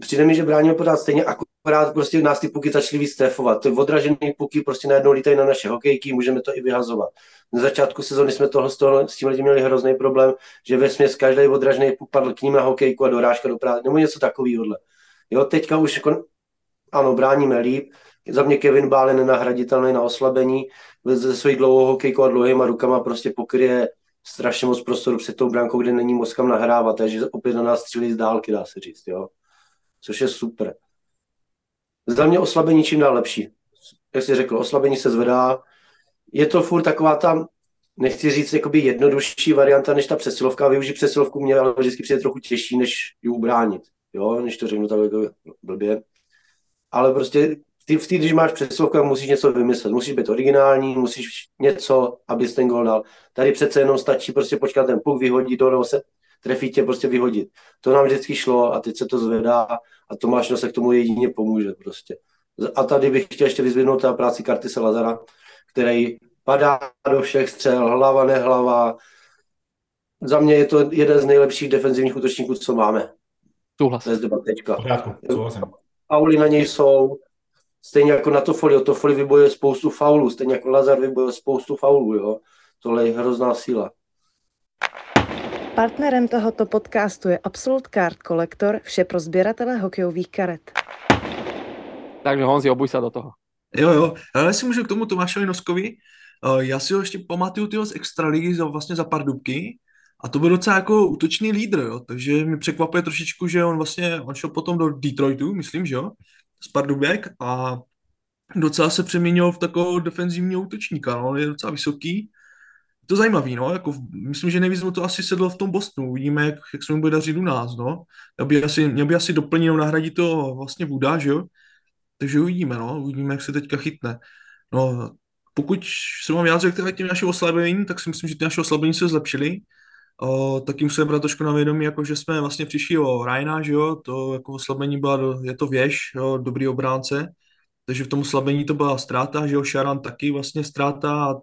přijde mi, že bráníme pořád stejně, akorát prostě nás ty puky začaly víc trefovat. Ty odražené puky prostě najednou lítají na naše hokejky, můžeme to i vyhazovat. Na začátku sezóny jsme toho, z toho, s tím lidem měli hrozný problém, že ve směs každý odražený puk padl k ním na hokejku a dorážka do práce, nebo něco takového. Jo, teďka už jako, ano, bráníme líp, za mě Kevin Bál je nenahraditelný na oslabení, ze svých dlouhou hokejkou a dlouhýma rukama prostě pokryje strašně moc prostoru před tou bránkou, kde není moc kam nahrávat, takže opět na nás střílí z dálky, dá se říct, jo což je super. Za mě oslabení čím dál lepší. Jak jsi řekl, oslabení se zvedá. Je to furt taková ta, nechci říct, jakoby jednodušší varianta než ta přesilovka. Využít přesilovku mě ale vždycky přijde trochu těžší, než ji ubránit. Jo, než to řeknu tak jako blbě. Ale prostě ty, v tý, když máš přesilovku, musíš něco vymyslet. Musíš být originální, musíš něco, abys ten gol dal. Tady přece jenom stačí prostě počkat ten puk, vyhodit to, nebo se trefí tě prostě vyhodit. To nám vždycky šlo a teď se to zvedá a Tomáš se k tomu jedině pomůže prostě. A tady bych chtěl ještě vyzvednout ta práci Kartise Lazara, který padá do všech střel, hlava, nehlava. Za mě je to jeden z nejlepších defenzivních útočníků, co máme. Souhlas. Bez debat teďka. fauly na něj jsou, stejně jako na Tofoli, Tofoli vybojuje spoustu faulů, stejně jako Lazar vybojuje spoustu faulů, jo. Tohle je hrozná síla. Partnerem tohoto podcastu je Absolute Card Collector, vše pro sběratele hokejových karet. Takže Honzi, obuj se do toho. Jo, jo. Ale si můžu k tomu Tomášovi Noskovi. Eh, já si ho ještě pamatuju tyho z Extraligy za, vlastně za Pardubky a to byl docela jako útočný lídr, jo. takže mi překvapuje trošičku, že on vlastně, on šel potom do Detroitu, myslím, že jo, z Pardubek a docela se přeměnil v takového defenzivního útočníka, no. on je docela vysoký, to zajímavý, no, jako myslím, že nejvíc mu to asi sedlo v tom Bostonu, uvidíme, jak, jak se mu bude dařit u nás, no. Měl by asi, měl by asi doplnit, nahradit to vlastně Vuda, že jo, takže uvidíme, no, uvidíme, jak se teďka chytne. No, pokud se mám vyjádřit k těm našim oslabení, tak si myslím, že ty naše oslabení se zlepšily. O, taky musím brát trošku na vědomí, jako že jsme vlastně přišli o Ryana, že jo, to jako oslabení byla, je to věž, jo, dobrý obránce, takže v tom oslabení to byla ztráta, že jo, Sharan taky vlastně ztráta a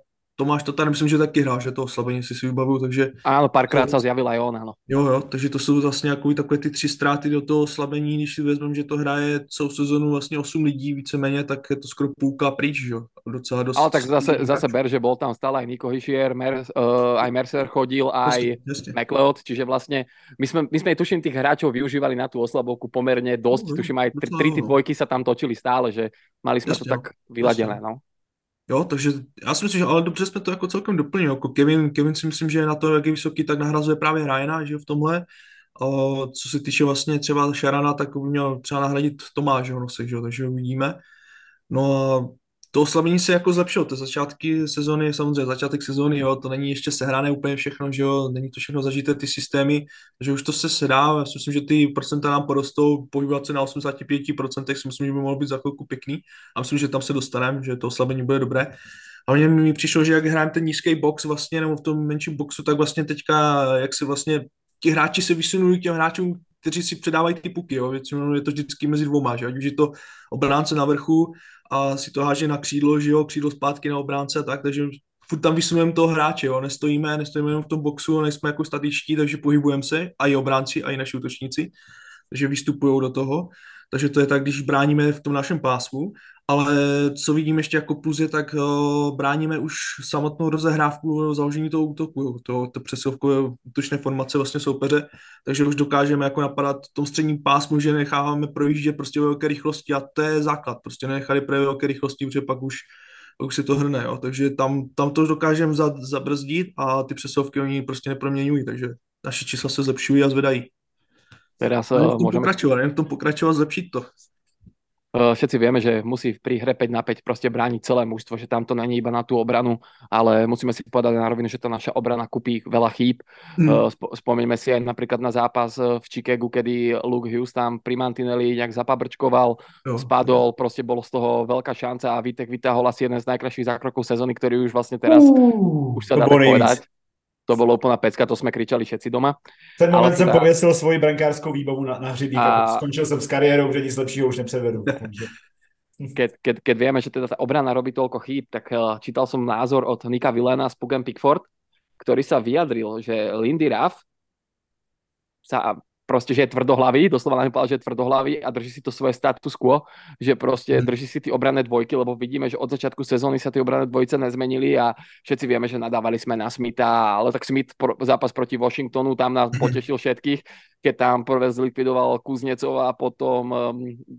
Tomáš to tady myslím, že taky hrál, že to oslabení si si vybavuju, takže... Áno, párkrát se zjavil aj on, ano. Jo, jo, takže to jsou vlastně jako takové ty tři ztráty do toho oslabení, když si vezmeme, že to hraje celou sezonu vlastně 8 lidí víceméně, tak je to skoro půlka pryč, jo, docela dost. Ale tak zase, zase ber, že bol tam stále aj Niko Hischier, Mer, uh, aj Mercer chodil, aj. McLeod, čiže vlastne my sme, my sme tuším tých hráčov využívali na tú oslabovku pomerne dosť, no, tuším aj tri, tri ty dvojky sa tam točili stále, že mali sme jasne, to tak vyladené, no. Jo, takže já si myslím, že ale dobře jsme to jako celkem doplnili. Jako Kevin, Kevin si myslím, že na to, jak je vysoký, tak nahrazuje právě Ryana, že v tomhle. O, co se týče vlastně třeba Sharana, tak by měl třeba nahradit Tomáš, že, nosek, že takže uvidíme. No a to oslabení se jako zlepšilo, to začátky sezóny, samozřejmě začátek sezóny, jo, to není ještě sehrané úplně všechno, že jo, není to všechno zažité ty systémy, že už to se sedá, já si myslím, že ty procenta nám porostou, pohybovat se na 85% si myslím, že by mohlo být za chvilku pěkný a myslím, že tam se dostaneme, že to oslabení bude dobré. A mně mi přišlo, že jak hrajeme ten nízký box vlastně, nebo v tom menším boxu, tak vlastně teďka, jak si vlastně ti hráči se vysunují k těm hráčům, kteří si předávají ty puky, jo. Většinou je to vždycky mezi dvoma, že? Ať už je to obránce na vrchu a si to háže na křídlo, že jo, křídlo zpátky na obránce a tak, takže furt tam vysunujeme toho hráče, jo, nestojíme, nestojíme jenom v tom boxu, nejsme jako statičtí, takže pohybujeme se, a i obránci, a i naši útočníci, takže vystupují do toho, takže to je tak, když bráníme v tom našem pásmu ale co vidím ještě jako plus je, tak uh, bráníme už samotnou rozehrávku založení toho útoku, to, to přesilovkové útočné formace vlastně soupeře, takže už dokážeme jako napadat v tom středním pásmu, že necháváme projíždět prostě ve velké rychlosti a to je základ, prostě nenechali pro velké rychlosti, protože pak už už si to hrne, jo. takže tam, tam to dokážeme za, zabrzdit a ty přesilovky oni prostě neproměňují, takže naše čísla se zlepšují a zvedají. Teda se můžeme... pokračovat, jen v tom pokračovat, zlepšit to. Eh, všetci vieme, že musí pri hre 5 na 5 proste brániť celé mužstvo, že tam to není iba na tú obranu, ale musíme si povedať na rovinu, že tá naša obrana kupí veľa chýb. Mm. Spomeňme si aj napríklad na zápas eh, v Chicagu, kedy Luke Hughes tam pri Mantinelli nejak zapabrčkoval, jo. spadol, proste bolo z toho veľká šanca a Vítek vytáhol asi jeden z najkrajších zákrokov sezóny, ktorý už vlastne teraz uh, už sa dá povedať to bylo úplná pecka, to jsme kričali všetci doma. Ten moment teda... jsem pověsil svoji brankářskou výbavu na, na hřibíka. A... Skončil jsem s kariérou, že nic lepšího už nepřevedu. [LAUGHS] Keď, keď, keď vieme, že teda tá obrana robí toľko chýb, tak uh, čítal som názor od Nika Villena z Pugan Pickford, ktorý sa vyjadril, že Lindy Ruff sa prostě, že je tvrdohlavý, doslova nám povedal, že je tvrdohlavý a drží si to svoje status quo, že prostě hmm. drží si ty obrané dvojky, lebo vidíme, že od začátku sezóny sa ty obrané dvojce nezmenili a všetci vieme, že nadávali sme na Smitha, ale tak Smith pro, zápas proti Washingtonu tam nás potešil všetkých, keď tam prvé zlikvidoval Kuznecova a potom um,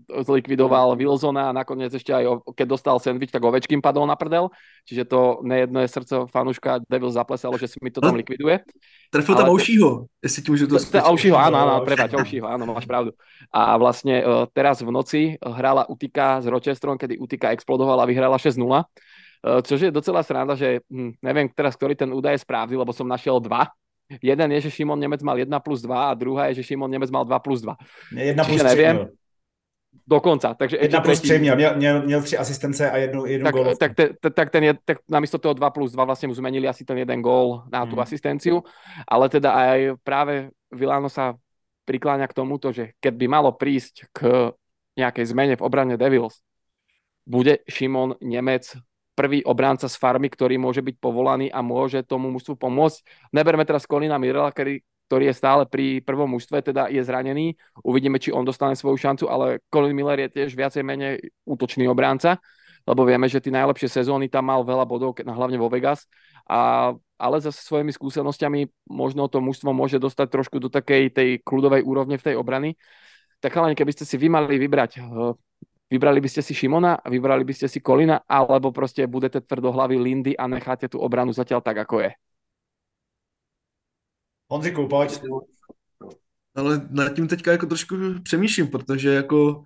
zlikvidoval Wilsona a nakoniec ešte aj keď dostal sandwich, tak Ovečkin padol na prdel, čiže to nejedno je srdce fanuška Devil zaplesalo, že Smith to tam likviduje. Trefil tam Aušího, jestli ti můžu to Aušího, áno, áno, prepáč, Aušího, áno, máš pravdu. A vlastne uh, teraz v noci hrala Utika s Rochesterom, kedy Utika explodovala a vyhrala 6-0. Uh, což je docela sranda, že hm, neviem teraz, ktorý ten údaj je správny, lebo som našiel dva. Jeden je, že Šimon Nemec mal 1 plus 2 a druhá je, že Šimon Nemec mal 2 plus 2. 1 plus 3, neviem, Dokonca. Takže jedna plus tři měl, měl, měl, měl tři asistence a jednu, jednu tak. Tak, te, tak ten je, tak namiesto toho 2 plus 2 vlastne mu zmenili asi ten jeden gól na tú hmm. asistenciu, ale teda aj práve Vilano sa prikláňa k tomuto, že keď by malo prísť k nejakej zmene v obrane Devils, bude Šimon Nemec prvý obránca z farmy, ktorý môže byť povolaný a môže tomu mužstvu pomôcť. Neberme teraz Kolina Mirela, ktorý, ktorý je stále pri prvom mužstve, teda je zranený. Uvidíme, či on dostane svoju šancu, ale Colin Miller je tiež viacej menej útočný obránca, lebo vieme, že tie najlepšie sezóny tam mal veľa bodov, hlavne vo Vegas. A, ale za svojimi skúsenosťami možno to mužstvo môže dostať trošku do takej tej kľudovej úrovne v tej obrany. Tak hlavne, keby ste si vy mali vybrať, eh, vybrali by ste si Šimona, vybrali by ste si Kolina, alebo prostě budete tvrdohlavy Lindy a necháte tu obranu zatiaľ tak, ako je? Honziku, pojď. Ale nad tím teďka jako trošku přemýšlím, protože jako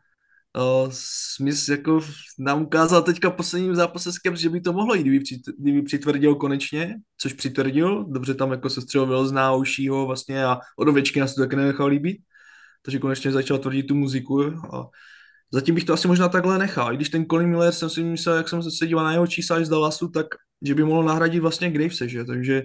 Smith jako nám ukázal teďka posledním zápase s že by to mohlo jít, kdyby, přit, kdyby přitvrdil konečně, což přitvrdil, dobře tam jako se střelil z náušího vlastně a od ovečky nás to taky nenechal líbit, takže konečně začal tvrdit tu muziku a zatím bych to asi možná takhle nechal, i když ten Colin Miller jsem si myslel, jak jsem se díval na jeho čísla z Dallasu, tak že by mohl nahradit vlastně Gravese, že, takže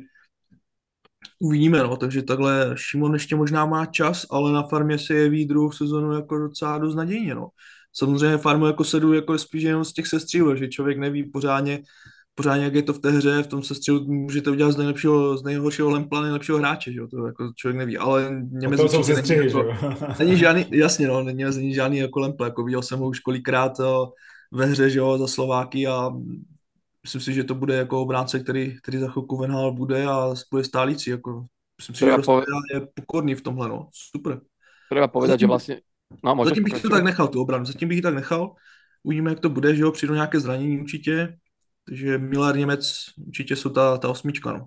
Uvidíme, no, takže takhle Šimon ještě možná má čas, ale na farmě se jeví druhou sezonu jako docela dost nadějně, no. Samozřejmě farmu jako sedu jako spíš jenom z těch sestřílů, že člověk neví pořádně, pořádně, jak je to v té hře, v tom sestřílu můžete udělat z nejlepšího, z nejhoršího lempla nejlepšího hráče, že jo, to jako člověk neví, ale Němec to jsou sestřihy, není, jako, [LAUGHS] není žádný, jasně, no, není, není žádný jako lempla, jako viděl jsem ho už kolikrát eh, ve hře, že jo, za Slováky a myslím si, že to bude jako obránce, který, který za chvilku venhal bude a bude stálící. Jako. Myslím si, že poved... je pokorný v tomhle. No. Super. Treba povedať, že vlastně... No, zatím bych to tak nechal, tu obranu. Zatím bych to tak nechal. Uvidíme, jak to bude, že jo, přijdou nějaké zranění určitě. Takže Miller Němec určitě jsou ta, ta osmička, no.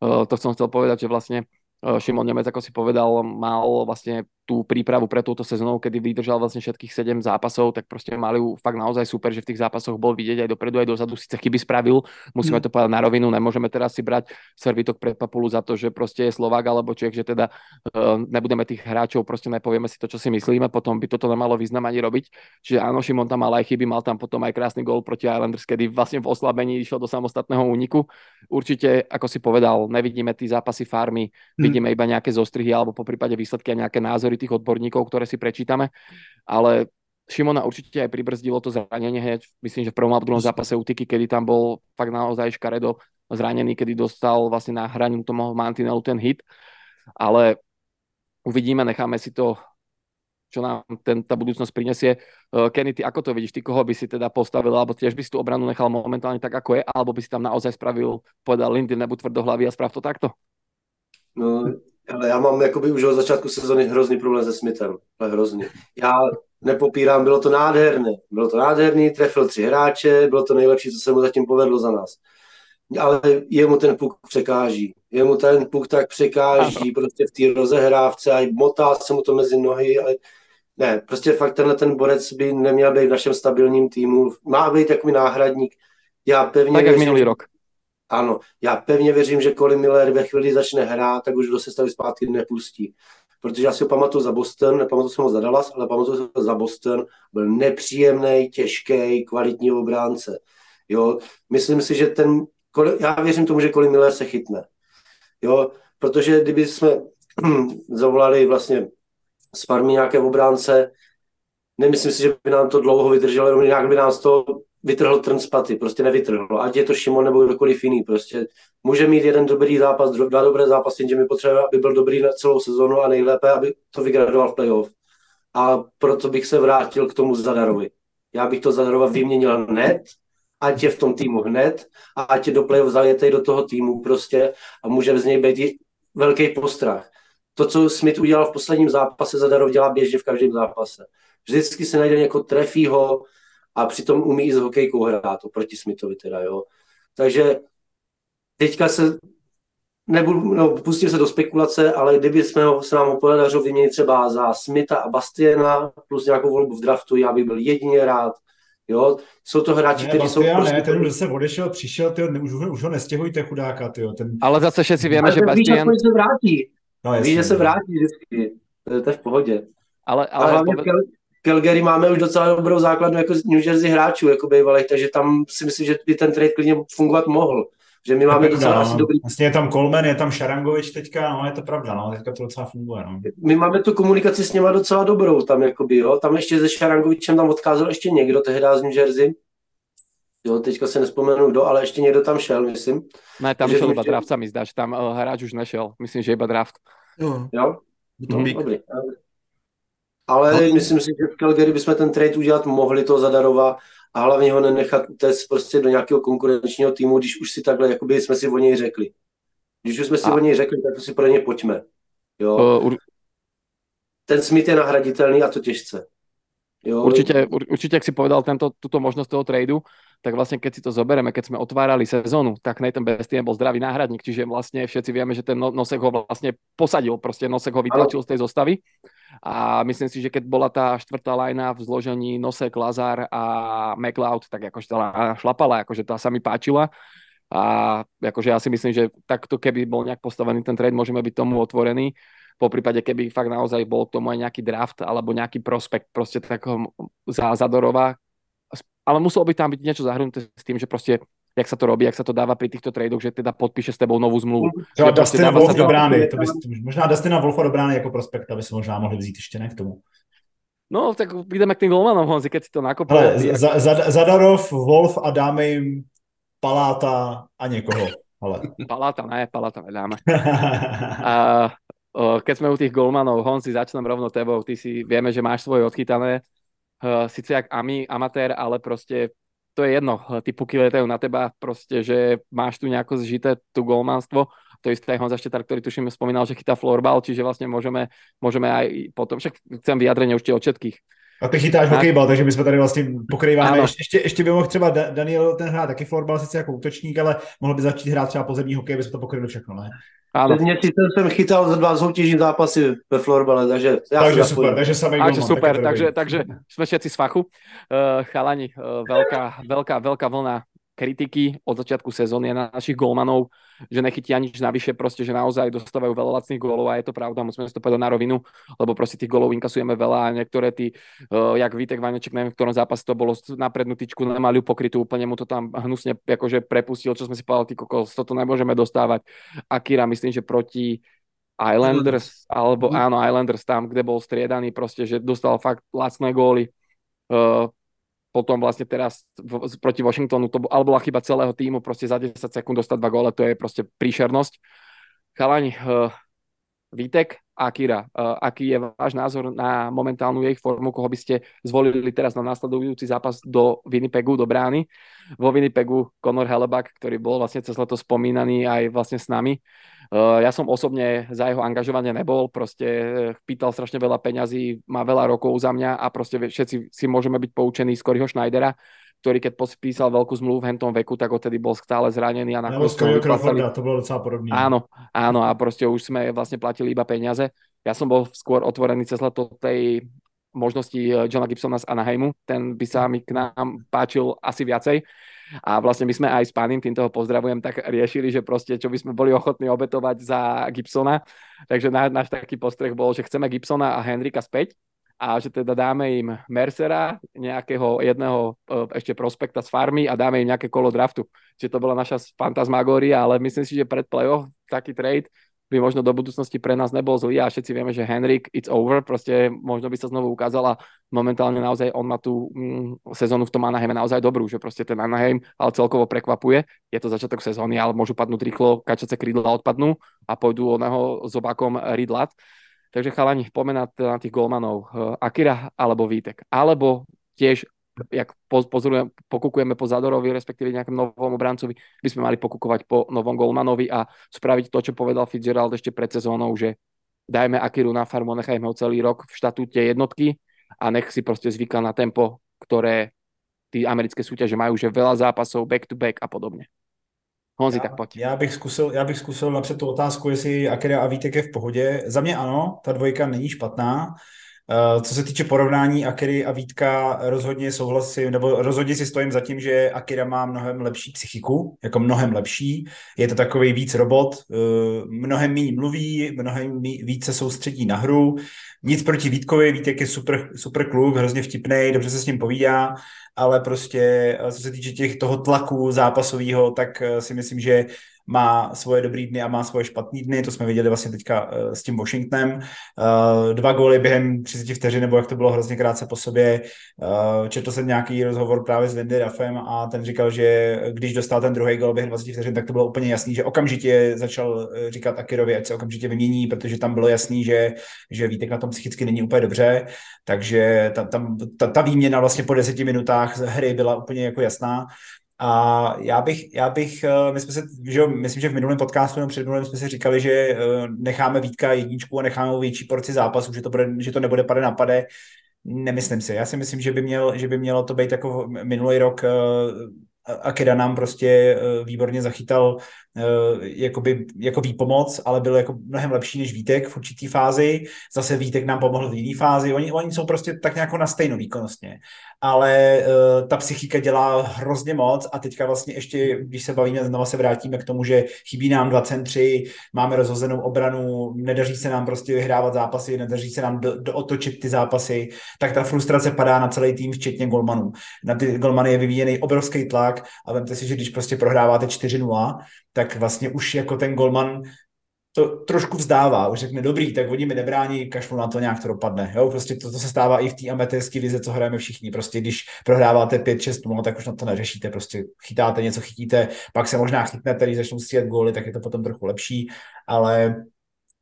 Uh, to som chcel povedať, že vlastne Šimon Nemec, ako si povedal, mal vlastne tú prípravu pre túto sezónu, kedy vydržal vlastne všetkých 7 zápasov, tak prostě mali fakt naozaj super, že v tých zápasoch bol vidieť aj dopredu, aj dozadu, síce chyby spravil, musíme mm. to povedať na rovinu, nemôžeme teraz si brať servitok pred papulu za to, že prostě je Slovák alebo Čech, že teda uh, nebudeme tých hráčov, prostě nepovieme si to, čo si myslíme, potom by toto nemalo význam ani robiť. Čiže áno, Šimon tam mal aj chyby, mal tam potom aj krásny gol proti Islanders, kedy vlastne v oslabení išlo do samostatného úniku. Určite, ako si povedal, nevidíme tí zápasy farmy, mm. vidíme iba nejaké zostrihy alebo po prípade výsledky a nejaké názory tých odborníkov, ktoré si prečítame, ale Šimona určite aj pribrzdilo to zranenie hneď, myslím, že v prvom alebo druhom zápase Utiky, kedy tam bol fakt naozaj škaredo zranený, kedy dostal vlastne na hraniu tomu mantinelu ten hit, ale uvidíme, necháme si to čo nám ten, tá budúcnosť prinesie. Uh, Kenny, ty ako to vidíš? Ty koho by si teda postavil, alebo tiež by si tú obranu nechal momentálne tak, ako je, alebo by si tam naozaj spravil, povedal Lindy, nebuď tvrdohlavý a sprav to takto? No, ale já mám jakoby už od začátku sezóny hrozný problém se Smithem. Ale hrozný. Já nepopírám, bylo to nádherné. Bylo to nádherný, trefil tři hráče, bylo to nejlepší, co se mu zatím povedlo za nás. Ale jemu ten puk překáží. Jemu ten puk tak překáží prostě v té rozehrávce a motá se mu to mezi nohy. Ale... Ne, prostě fakt tenhle ten borec by neměl být v našem stabilním týmu. Má být takový náhradník. Já pevně tak jak minulý rok. Ano, já pevně věřím, že Colin Miller ve chvíli začne hrát, tak už do sestavy zpátky nepustí. Protože já si ho pamatuju za Boston, nepamatuju jsem ho za Dallas, ale pamatuju si ho za Boston. Byl nepříjemný, těžký, kvalitní obránce. Jo, myslím si, že ten, já věřím tomu, že Colin Miller se chytne. Jo, protože kdyby jsme [CLEARS THROAT] zavolali vlastně z farmy nějaké obránce, nemyslím si, že by nám to dlouho vydrželo, jenom nějak by nás to vytrhl trn z paty, prostě nevytrhl. Ať je to Šimon nebo kdokoliv jiný, prostě může mít jeden dobrý zápas, dva dobré zápasy, jenže mi potřebuje, aby byl dobrý na celou sezonu a nejlépe, aby to vygradoval v playoff. A proto bych se vrátil k tomu Zadarovi. Já bych to Zadarova vyměnil hned, ať je v tom týmu hned a ať je do playoff zajetej do toho týmu prostě a může z něj být i velký postrach. To, co Smith udělal v posledním zápase, Zadarov dělá běžně v každém zápase. Vždycky se najde někoho, trefí ho, a přitom umí i s hokejkou hrát, oproti Smithovi teda, jo. Takže teďka se nebudu, no, pustím se do spekulace, ale kdyby jsme ho, se nám ho podařilo vyměnit třeba za Smitha a Bastiana plus nějakou volbu v draftu, já bych byl jedině rád. Jo, jsou to hráči, kteří jsou... Prostě... Ne, ten už se odešel, přišel, tyjo, už, už ho nestěhujte chudáka, tyjo. Ten... Ale zase všetci víme, že Bastian... Víš, se vrátí. No, víš, že se vrátí vždycky. To je, to je v pohodě. Ale, ale, a hlavně poved... Calgary máme už docela dobrou základnu jako New Jersey hráčů, jako bývalých, takže tam si myslím, že by ten trade klidně fungovat mohl. Že my máme docela no, asi dobrý... Vlastně je tam Coleman, je tam Šarangovič teďka, no je to pravda, no, teďka to docela funguje, no. My máme tu komunikaci s něma docela dobrou tam, jakoby, jo. Tam ještě se Šarangovičem tam odcházel ještě někdo tehdy z New Jersey. Jo, teďka se nespomenu kdo, ale ještě někdo tam šel, myslím. Ne, tam šel iba draft, mi zdá, že tam uh, hráč už nešel. Myslím, že iba draft. Jo. Jo? To No, pík. dobrý. Ale Ale- myslím si, že v Calgary bychom ten trade udělat mohli to zadarova a hlavně ho nenechat utéct prostě do nějakého konkurenčního týmu, když už si takhle, jakoby jsme si o něj řekli. Když už jsme si A- o něj řekli, tak si pro ně pojďme. Jo? Uh, ur, Ten Smith je nahraditelný a to těžce. Jo? určite, ur, určite, ak si povedal tento, túto možnosť toho tradu, tak vlastne keď si to zoberieme, keď sme otvárali sezónu, tak Nathan Bestien bol zdravý náhradník, čiže vlastne všetci vieme, že ten no- Nosek ho vlastne posadil, proste Nosek ho vytlačil z tej zostavy a myslím si, že keď bola tá štvrtá lajna v zložení Nosek, Lazar a McLeod, tak akože tá šlapala, akože tá sa mi páčila a akože ja si myslím, že takto keby bol nejak postavený ten trade, môžeme byť tomu otvorení. Po prípade, keby fakt naozaj bol k tomu aj nejaký draft alebo nejaký prospekt proste takého za Zadorova, ale muselo by tam byť niečo zahrnuté s tým, že proste jak sa to robí, jak sa to dáva pri týchto tradoch, že teda podpíše s tebou novú zmluvu. Třeba Že prostě dává Wolf se do brány, to bys, možná Dustina Wolfa do brány jako prospekta by si možná mohli vzít ještě, ne k tomu. No, tak ideme k tým golmanom, Honzi, keď si to nakopol. Ale za, za, Zadarov, Wolf a dáme jim Paláta a někoho. Ale. [LAUGHS] Palata, ne, Palata nedáme. [LAUGHS] A o, keď sme u tých golmanov, Honzi, začnem rovno tebou. Ty si, vieme, že máš svoje odchytané. Uh, Sice jak ami, amatér, ale proste to je jedno. Tí puky letajú na teba, proste, že máš tu nejako zžité tu golmanstvo. To isté aj Honza Štetár, ktorý tuším spomínal, že chytá florbal, čiže vlastne môžeme, môžeme aj potom, však chcem vyjadrenie určite od všetkých. A ty chytáš Tak. hokejbal, takže my jsme tady vlastně pokrýváme. Ano. Ještě, ještě, ještě by mohl třeba Da- Daniel ten hrát taky florbal sice jako útočník, ale mohl by začít hrát třeba pozemní hokej, aby jsme to pokryli všechno, ne? Áno, Před měsícem jsem chytal za dva soutěžní zápasy ve florbale, takže já takže super, zapojím. takže samý Takže golman, super, takže, dobrý. takže sme všetci z fachu. Uh, chalani, uh, veľká, veľká, veľká vlna kritiky od začiatku sezóny na našich golmanov, že nechytia nič navyše, proste, že naozaj dostávajú veľa lacných golov a je to pravda, musíme si to povedať na rovinu, lebo proste tých golov inkasujeme veľa a niektoré tí, uh, jak Vítek Vaneček, neviem, v ktorom zápase to bolo na prednú tyčku, nemali ju pokrytú, úplne mu to tam hnusne akože prepustil, čo sme si povedali, ty kokos, toto nemôžeme dostávať. Akira, myslím, že proti Islanders, alebo Mhm. áno, Islanders tam, kde bol striedaný, proste, že dostal fakt lacné góly. Uh, potom vlastne teraz v, proti Washingtonu, to, ale bola chyba celého týmu, proste za 10 sekúnd dostať dva góle, to je proste príšernosť. Chalani, uh, Vítek a Akira, uh, aký je váš názor na momentálnu jej formu, koho by ste zvolili teraz na následujúci zápas do Winnipegu, do brány? Vo Winnipegu Conor Hellebuck, ktorý bol vlastne cez leto spomínaný aj vlastne s nami. Uh, ja som osobne za jeho angažovanie nebol, proste eh, pýtal strašne veľa peňazí, má veľa rokov za mňa a proste všetci si môžeme byť poučení z Coryho Schneidera, ktorý keď podpísal veľkú zmluvu v hentom veku, tak odtedy bol stále zranený a nakoniec vyplácali- Crawforda, to bylo docela podobný. Áno, áno a proste už sme vlastne platili iba peniaze. Ja som bol skôr otvorený cez leto tej možnosti eh, Johna Gibsona z Anaheimu, ten by sa mi k nám páčil asi viacej. A vlastne my sme aj s pánim, týmto ho pozdravujem, tak riešili, že proste čo by sme boli ochotní obetovať za Gibsona. Takže náš, náš taký postreh bol, že chceme Gibsona a Henrika späť a že teda dáme im Mercera, nejakého jedného eh, ešte prospekta z farmy a dáme im nejaké kolo draftu. Čiže to bola naša fantasmagória, ale myslím si, že pred playoff taký trade by možno do budúcnosti pre nás nebol zlý a všetci vieme, že Henrik, it's over, proste možno by sa znovu ukázala momentálne naozaj on má tú mm, sezónu v tom Anaheime naozaj dobrú, že proste ten Anaheim ale celkovo prekvapuje, je to začiatok sezóny, ale môžu padnúť rýchlo, kačace krídla odpadnú a pôjdu oného s obakom Ridlat. Takže chalani, poďme na, na tých golmanov. Eh, Akira alebo Vítek. Alebo tiež jak po- pozorujeme, pokukujeme po Zadorovi, respektíve nejakom novom obrancovi, by sme mali pokukovať po novom golmanovi a spraviť to, čo povedal Fitzgerald ešte pred sezónou, že dajme Akiru na farmu, nechajme ho celý rok v štatúte jednotky a nech si proste zvyká na tempo, ktoré tí americké súťaže majú, že veľa zápasov, back to back a podobne. Honzi, Já, tak poď. já, bych zkusil, já bych zkusil napřed tu otázku, jestli Akira a Vítek je v pohodě. Za mě ano, ta dvojka není špatná. Uh, co se týče porovnání Akiry a Vítka, rozhodně souhlasím, nebo rozhodně si stojím za tím, že Akira má mnohem lepší psychiku, jako mnohem lepší. Je to takový víc robot, uh, mnohem méně mluví, mnohem mí- víc se soustředí na hru. Nic proti Vítkovi, Vítek je super, super kluk, hrozně vtipný, dobře se s ním povídá, ale prostě co se týče těch toho tlaku zápasového, tak si myslím, že má svoje dobrý dny a má svoje špatný dny, to jsme viděli vlastně teďka uh, s tím Washingtonem. Uh, dva góly během 30 vteřin, nebo jak to bylo hrozně krátce po sobě. Uh, četl jsem nějaký rozhovor právě s Lindy Raffem a ten říkal, že když dostal ten druhý gól během 20 vteřin, tak to bylo úplně jasný, že okamžitě začal říkat Akirovi, ať se okamžitě vymění, protože tam bylo jasný, že, že Vítek na tom psychicky není úplně dobře, takže ta, tam, ta, ta výměna vlastně po deseti minutách hry byla úplně jako jasná. A já bych, já bych, eh, my jsme se, že myslím, že v minulém podcastu nebo před minulým jsme si říkali, že eh, necháme Vítka jedničku a necháme větší porci zápasu, že to, bude, že to nebude pade na pade. Nemyslím si. Já si myslím, že by, měl, že by mělo to být jako minulý rok eh, Akira nám prostě výborně zachytal jakoby, jako výpomoc, ale byl jako mnohem lepší než Vítek v určitý fázi. Zase Vítek nám pomohl v jiné fázi. Oni, oni jsou prostě tak nějak na stejnou výkonnostně ale uh, ta psychika dělá hrozně moc a teďka vlastně ještě, když se bavíme, znova se vrátíme k tomu, že chybí nám dva centři, máme rozhozenou obranu, nedaří se nám prostě vyhrávat zápasy, nedaří se nám do, do otočit ty zápasy, tak ta frustrace padá na celý tým, včetně golmanů. Na ty golmany je vyvíjený obrovský tlak a vemte si, že když prostě prohráváte 4-0, tak vlastně už jako ten golman to trošku vzdává, už řekne, dobrý, tak oni mi nebrání, kašlu na to, nějak to dopadne. Jo? Prostě to, to se stává i v té amatérské vize, co hrajeme všichni. Prostě když prohráváte 5-6 tak už na to neřešíte, prostě chytáte něco, chytíte, pak se možná chytnete, když začnou střílet góly, tak je to potom trochu lepší, ale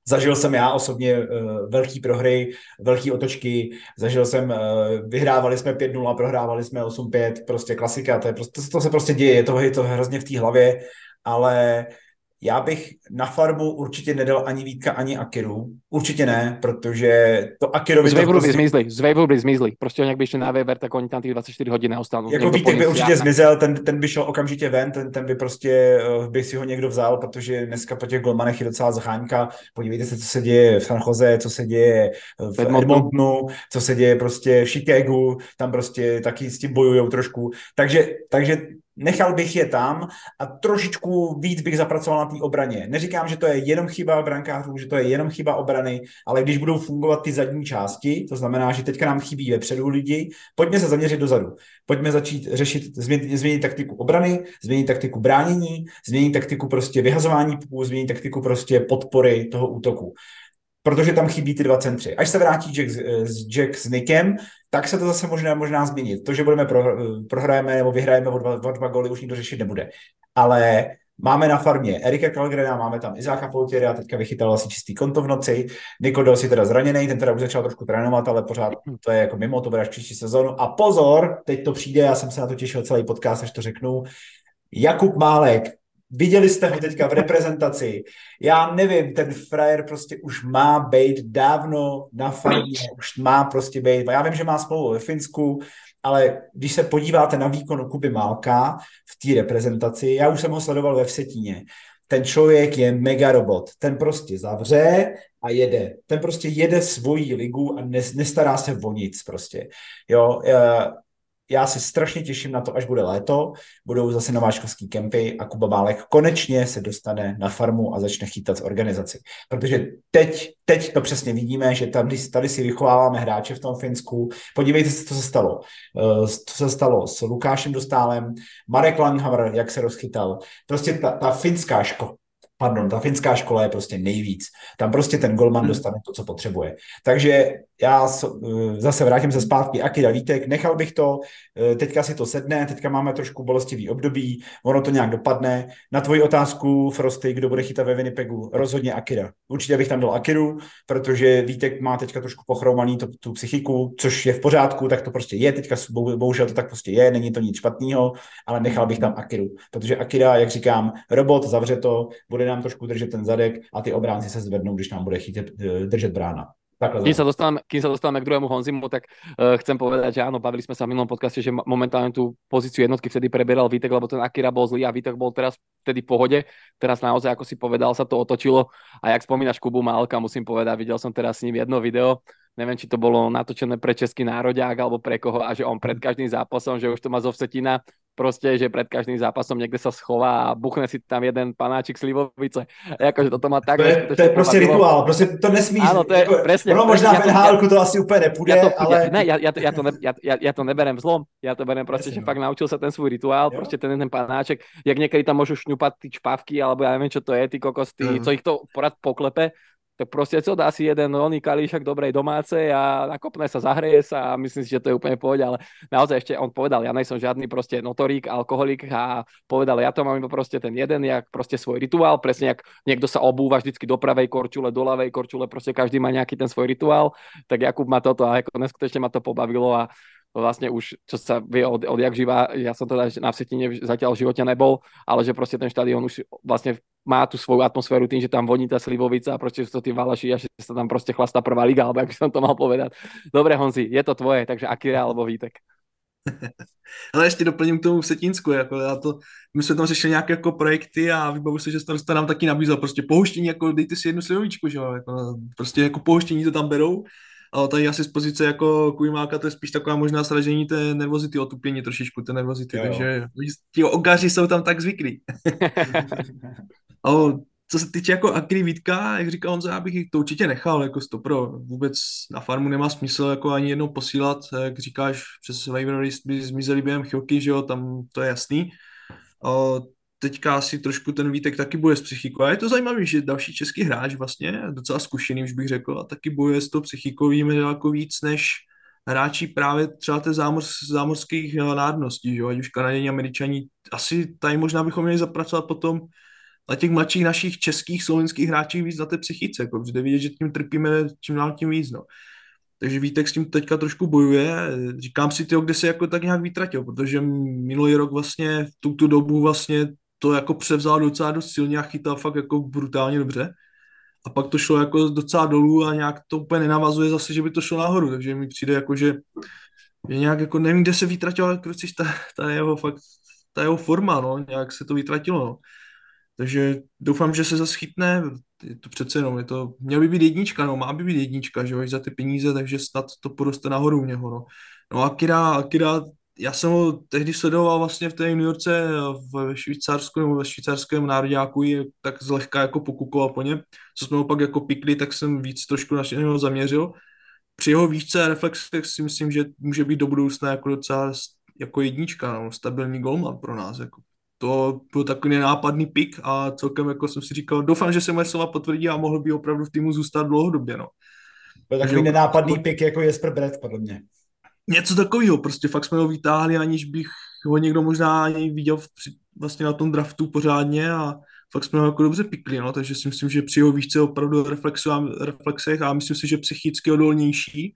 Zažil jsem já osobně uh, velký prohry, velký otočky, zažil jsem, uh, vyhrávali jsme 5-0, prohrávali jsme 8-5, prostě klasika, to, je prostě, to, to se prostě děje, je to, je to hrozně v té hlavě, ale já bych na farmu určitě nedal ani Vítka, ani Akiru. Určitě ne, protože to Akirovi... Z Waveru by prostě- zmizli, z Waveru by zmizli. Prostě jak by šli na Weber, tak oni tam ty 24 hodin neostanou. Jako Vítek by určitě zmizel, ten, ten by šel okamžitě ven, ten, ten by prostě, uh, by si ho někdo vzal, protože dneska po těch golmanech je docela zhánka. Podívejte se, co se děje v San Jose, co se děje v Edmontonu, co se děje prostě v Chicagu, tam prostě taky s tím bojujou trošku. Takže, takže nechal bych je tam a trošičku víc bych zapracoval na té obraně. Neříkám, že to je jenom chyba brankářů, že to je jenom chyba obrany, ale když budou fungovat ty zadní části, to znamená, že teďka nám chybí vepředu lidi, pojďme se zaměřit dozadu. Pojďme začít řešit, změnit, změnit taktiku obrany, změnit taktiku bránění, změnit taktiku prostě vyhazování puků, změnit taktiku prostě podpory toho útoku protože tam chybí ty dva centři. Až se vrátí Jack, Jack s Nickem, tak se to zase možná, možná změnit. To, že budeme pro, prohrajeme nebo vyhrajeme o dva, o dva goly, už nikdo řešit nebude. Ale Máme na farmě Erika Kalgrena, máme tam Izáka a teďka vychytal asi čistý konto v noci. Nikodel si teda zraněný, ten teda už začal trošku trénovat, ale pořád to je jako mimo, to bude až příští sezónu. A pozor, teď to přijde, já jsem se na to těšil celý podcast, až to řeknu. Jakub Málek, Viděli jste ho teďka v reprezentaci. Já nevím, ten frajer prostě už má být dávno na farmě, už má prostě být. Já vím, že má smlouvu ve Finsku, ale když se podíváte na výkon Kuby Málka v té reprezentaci, já už jsem ho sledoval ve Vsetíně, ten člověk je mega robot. Ten prostě zavře a jede. Ten prostě jede svoji ligu a nestará se o nic prostě. Jo, já se strašně těším na to, až bude léto, budou zase nováčkovský kempy a Kuba Bálek konečně se dostane na farmu a začne chytat z organizaci. Protože teď, teď to přesně vidíme, že tady, tady si vychováváme hráče v tom Finsku. Podívejte se, co se stalo. Eh, co se stalo s Lukášem Dostálem, Marek Langhammer, jak se rozchytal. Prostě ta, ta finská škola, pardon, ta finská škola je prostě nejvíc. Tam prostě ten golman hmm. dostane to, co potřebuje. Takže já eh, zase vrátím se zpátky, Akira Vítek, nechal bych to, eh, teďka si to sedne, teďka máme trošku bolestivý období, ono to nějak dopadne. Na tvoji otázku, Frosty, kdo bude chytat ve Winnipegu, rozhodně Akira. Určitě bych tam dal Akiru, protože Vítek má teďka trošku pochromaný to, tu psychiku, což je v pořádku, tak to prostě je, teďka bohužel to tak prostě je, není to nic špatného, ale nechal bych tam Akiru, protože Akira, jak říkám, robot, zavře to, bude nám trošku držet ten zadek a ty obránci se zvednou, když nám bude chytit, eh, držet brána. Kým sa, dostávame, kým sa dostávame k druhému Honzimu, tak uh, chcem povedať, že áno, bavili sme sa v minulom podcaste, že momentálne tú pozíciu jednotky vtedy preberal Vítek, lebo ten Akira bol zlý a Vítek bol teraz vtedy v pohode. Teraz naozaj, ako si povedal, sa to otočilo. A jak spomínaš Kubu Málka, musím povedať, videl som teraz s ním jedno video, neviem, či to bolo natočené pre český nároďák alebo pre koho a že on pred každým zápasom, že už to má zo Vsetina proste, že pred každým zápasom niekde sa schová a buchne si tam jeden panáčik slivovice. Jakože toto má tak... To je, to je prostě rituál, prostě to nesmíš. Áno, to je jako, presne. Ono možná v nhl to asi úplně nepůjde, ja to, ale... Ja, ne, ja, ja, to, ja, to ne, ja, ja, ja to neberem zlom. Ja to berem proste, že no. fakt naučil sa ten svoj rituál, jo. proste ten ten panáček, jak niekedy tam môžu šňupať ty čpavky, alebo ja neviem, čo to je, ty kokos, ty, mm. co ich to porad poklepe, tak proste co dá si jeden oný kalíšak dobrej domácej a nakopne sa, zahreje sa a myslím si, že to je úplne pohode, ale naozaj ešte on povedal, ja nejsem žiadny proste notorík, alkoholik a povedal, ja to mám iba proste ten jeden, jak proste svoj rituál, presne jak niekto sa obúva vždycky do pravej korčule, do ľavej korčule, proste každý má nejaký ten svoj rituál, tak Jakub ma toto a ako neskutečne ma to pobavilo a vlastne už, čo sa vie od, jak živa, ja som teda na Vsetine zatiaľ v živote nebol, ale že proste ten štadión už vlastne má tú svoju atmosféru tým, že tam voní tá slivovica a proste sú to tí valaši a že sa tam proste chlastá prvá liga, alebo ak by som to mal povedať. Dobre Honzi, je to tvoje, takže Akira alebo Vítek. [LAUGHS] Ale ještě doplním k tomu Vsetínsku, jako já to, my jsme tam řešili nějaké jako projekty a vybavu se, že starosta nám taky nabízel prostě pohoštění, jako dejte si jednu slivovičku, že jo, jako, prostě jako pohoštění to tam berou ale tady asi z pozice jako Kujmáka to je spíš taková možná sražení té nervozity, otupění trošičku té nervozity, jo, takže ti ogaři jsou tam tak zvyklí. [LAUGHS] [LAUGHS] ale co se týče jako Akry Vítka, jak říkal Honza, já bych to určitě nechal jako stopro. Vůbec na farmu nemá smysl jako ani jednou posílat, jak říkáš, přes waiver by zmizeli během chvilky, že jo, tam to je jasný teďka asi trošku ten Vítek taky bude s psychikou. A je to zajímavé, že další český hráč vlastně, docela zkušený, už bych řekl, a taky bojuje s tou psychikou, daleko víc než hráči právě třeba té zámor, zámořských eh, národností, že? ať už Kanaděni, Američani. Asi tady možná bychom měli zapracovat potom na těch mladších našich českých, slovenských hráčích víc na té psychice, jako, protože vidět, že tím trpíme čím dál tím víc. No. Takže Vítek s tím teďka trošku bojuje. Říkám si, tyjo, kde se jako tak nějak vytratil, protože minulý rok vlastně v tuto dobu vlastně to jako převzal docela dost silně a chytal fakt jako brutálně dobře. A pak to šlo jako docela dolů a nějak to úplně nenavazuje zase, že by to šlo nahoru, takže mi přijde jako, že je nějak jako, nevím, kde se vytratil, ale kruciš ta, ta jeho fakt, ta jeho forma, no, nějak se to vytratilo, no. Takže doufám, že se zase chytne, je to přece jenom, je to, měl by být jednička, no, má by být jednička, že jo, za ty peníze, takže snad to poroste nahoru u něho, no. No a Kira, Akira já jsem ho tehdy sledoval vlastně v té New Yorkce ve Švýcarsku nebo ve švýcarském národňáku tak zlehka jako pokukoval po něm. Co jsme ho pak jako pikli, tak jsem víc trošku na něho zaměřil. Při jeho výšce a reflexech si myslím, že může být do budoucna jako docela jako jednička, no, stabilní golman pro nás. Jako. To byl takový nenápadný pik a celkem jako jsem si říkal, doufám, že se moje slova potvrdí a mohl by opravdu v týmu zůstat dlouhodobě. No. Byl takový nenápadný pik jako Jesper Brett, podle mě něco takového, prostě fakt jsme ho vytáhli, aniž bych ho někdo možná ani viděl v, vlastně na tom draftu pořádně a fakt jsme ho jako dobře pikli, no, takže si myslím, že při jeho výšce opravdu reflexech a myslím si, že psychicky odolnější,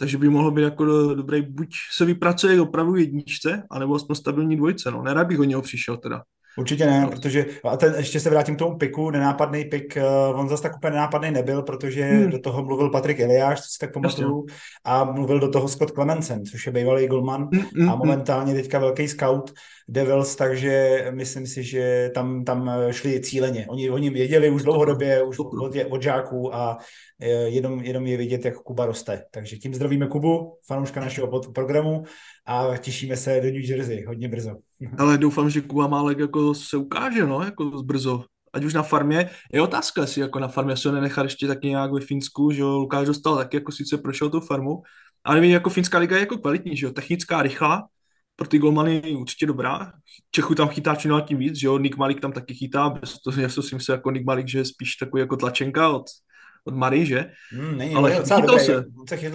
takže by mohlo být jako do, dobrý, buď se vypracuje opravdu jedničce, anebo aspoň stabilní dvojce, no, nerad bych o něho přišel teda. Určitě ne, protože a ten, ještě se vrátím k tomu piku, nenápadný pik, uh, on zase tak úplně nenápadný nebyl, protože hmm. do toho mluvil Patrik Eliáš, co si tak pamatuju, a mluvil do toho Scott Clemensen, což je bývalý golman hmm, hmm, a hmm. momentálně teďka velký scout Devils, takže myslím si, že tam, tam šli cíleně. Oni, oni věděli už dlouhodobě, už od, od žáků a eh, jenom, jenom je vidět, jak Kuba roste. Takže tím zdravíme Kubu, fanouška našeho programu a těšíme se do New Jersey hodně brzo. [LAUGHS] Ale doufám, že Kuba Málek jako se ukáže, no, jako brzo. Ať už na farmě, je otázka, jestli jako na farmě se ho nenechal ještě taky nějak ve Finsku, že jo, Lukáš dostal taky, jako sice prošel tu farmu, ale nevím, jako finská liga je jako kvalitní, že jo, technická, rychlá, pro ty golmany určitě dobrá. Čechu tam chytá čím tím víc, že jo, Nick Malik tam taky chytá, bez toho, já si myslím jako Nick Malik, že je spíš takový jako tlačenka od, od Mary, že? Mm, není, ale chytal se.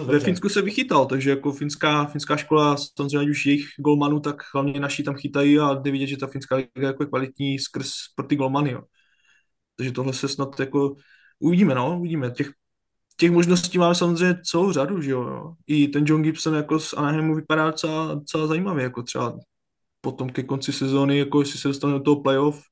Ve Finsku se vychytal, takže jako finská, finská škola, samozřejmě už jejich golmanů, tak hlavně naši tam chytají a jde vidět, že ta finská liga jako je kvalitní skrz pro ty golmany, jo. Takže tohle se snad jako uvidíme, no, uvidíme. Těch, těch možností máme samozřejmě celou řadu, že jo. I ten John Gibson jako z Anaheimu vypadá docela, docela zajímavě, jako třeba potom ke konci sezóny, jako jestli se dostane do toho playoff,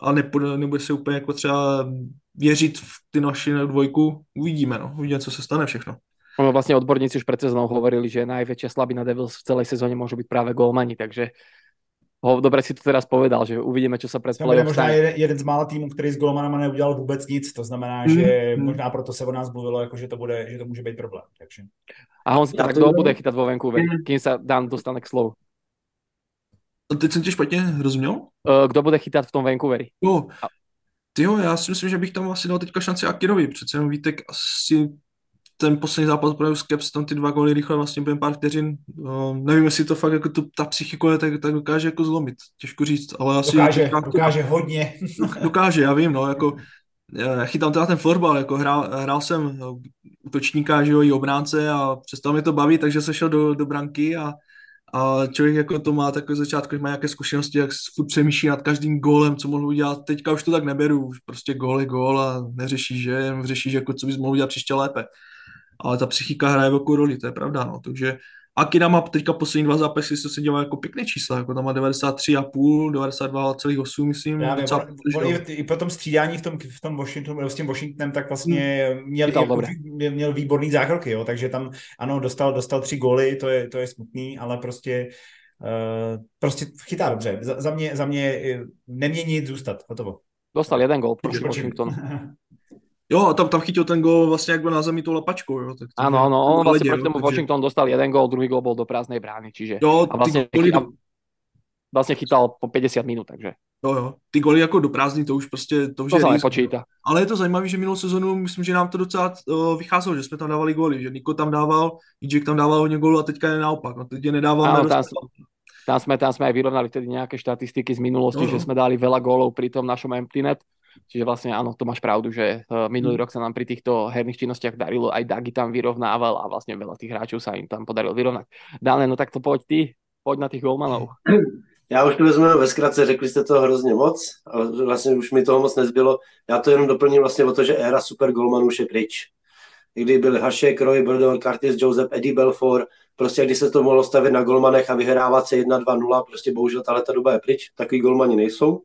a nebude, nebude se úplně jako třeba věřit v ty naši dvojku, uvidíme, no. Uvidíme, co se stane všechno. Ono vlastne odborníci už pred sezónou hovorili, že najväčšia slabina Devils v celej sezóne môžu byť práve golmani, takže ho, dobre si to teraz povedal, že uvidíme, čo sa pred playoff možná jeden, jeden z mála týmů, který s golmanama neudělal vůbec nic, to znamená, mm, že mm. možná proto se o nás mluvilo, jako, že, to bude, že to může být problém. Takže. A on si tak kdo bude chytat vo Vancouver, kým sa Dan dostane k slovu? A teď jsem tě špatně rozuměl? Uh, kdo bude chytat v tom Vancouveri? Jo, ty jo, já si myslím, že bych tam asi dal teďka šanci Akirovi, přece jenom Vítek asi ten poslední zápas pro Caps, tam ty dva góly rychle vlastně během pár vteřin. Uh, nevím, jestli to fakt jako to, ta psychika je, tak, tak dokáže jako zlomit. Těžko říct, ale asi... Dokáže, teďka, dokáže hodně. [LAUGHS] dokáže, já vím, no, jako já chytám teda ten florbal, jako hrál, hrál jsem útočníka, že jo, i obránce a přestal mi to bavit, takže se šel do, do branky a, a člověk jako to má takový začátku, že má nějaké zkušenosti, jak furt přemýšlí nad každým gólem, co mohl udělat. Teďka už to tak neberu, už prostě gól je gól a neřešíš, že řešíš, jako co bys mohl udělat příště lépe ale ta psychika hraje velkou roli, to je pravda, no. takže Akina má teďka poslední dva zápasy, co se dělá jako pěkné čísla, jako tam má 93,5, 92,8, myslím. Já nevím, on, on i, i po tom střídání v tom, v tom Washingtonu, s tím Washingtonem, tak vlastně hmm. měl, jako, měl, měl výborný zákroky, jo, takže tam, ano, dostal, dostal tři goly, to je, to je smutný, ale prostě Uh, prostě chytá dobře. Za, za, mě, za mě eh, neměnit, zůstat. Hotovo. Dostal jeden gol proti Washingtonu. [LAUGHS] Jo, a tam, tam chytil ten gol vlastně jak byl na zemi tou lapačkou. Jo, tak ano, ano, on vlastně proti tomu Washington dostal jeden gol, druhý gol byl do prázdnej brány, čiže jo, a vlastně, goly do... vlastně chytal po 50 minut, takže. Jo, jo, ty goly jako do prázdný, to už prostě, to už to je se nepočítá. Ale je to zajímavé, že minulou sezonu, myslím, že nám to docela uh, vycházelo, že jsme tam dávali goly, že Niko tam dával, Jack tam dával hodně gólů a teďka je naopak, no teď je nedával ano, tam, tam, jsme, tam jsme aj vyrovnali vtedy nějaké štatistiky z minulosti, no, že jsme dali veľa gólov pri tom našom empty net Čiže vlastne áno, to máš pravdu, že uh, minulý mm. rok sa nám pri týchto herných činnostiach darilo, aj Dagi tam vyrovnával a vlastne veľa tých hráčov sa im tam podarilo vyrovnať. Dále, no tak to poď ty, poď na tých golmanov. [CLEARS THROAT] Já už to vezmu ve zkratce, řekli jste to hrozně moc a vlastně už mi toho moc nezbylo. Já to jenom doplním vlastně o to, že éra super golmanů už je pryč. Kdy byli Hašek, Roy, Brodor, Curtis, Joseph, Eddie Belfort, prostě když se to mohlo stavit na golmanech a vyhrávat se 1-2-0, prostě bohužel tahle ta doba je pryč, takový golmani nejsou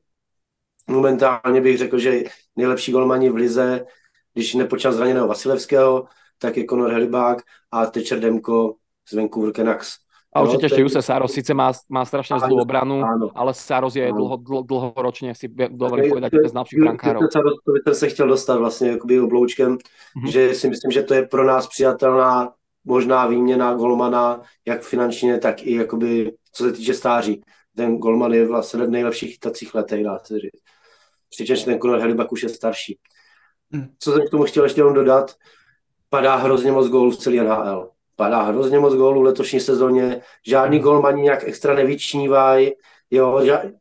momentálně bych řekl, že nejlepší golmani v lize, když nepočal zraněného Vasilevského, tak je Conor Helibák a Tečer Demko z Vancouver Canucks. A určitě ještě Juse Saros, sice má, má strašně zlou obranu, áno. ale Saros je dlho, dlho, dlhoročně, si dovolím povedať, bez najlepších brankárov. To bych se chtěl dostat vlastně jakoby obloučkem, mm-hmm. že si myslím, že to je pro nás přijatelná možná výměna golmana, jak finančně, tak i jakoby, co se týče stáří. Ten golman je vlastně v nejlepších chytacích letech, dá se říct přičemž ten Conor Helibak už je starší. Hmm. Co jsem k tomu chtěl ještě jenom dodat, padá hrozně moc gólů v celé NHL. Padá hrozně moc gólů v letošní sezóně, žádný hmm. gól ani nějak extra nevyčnívají, jo, ža-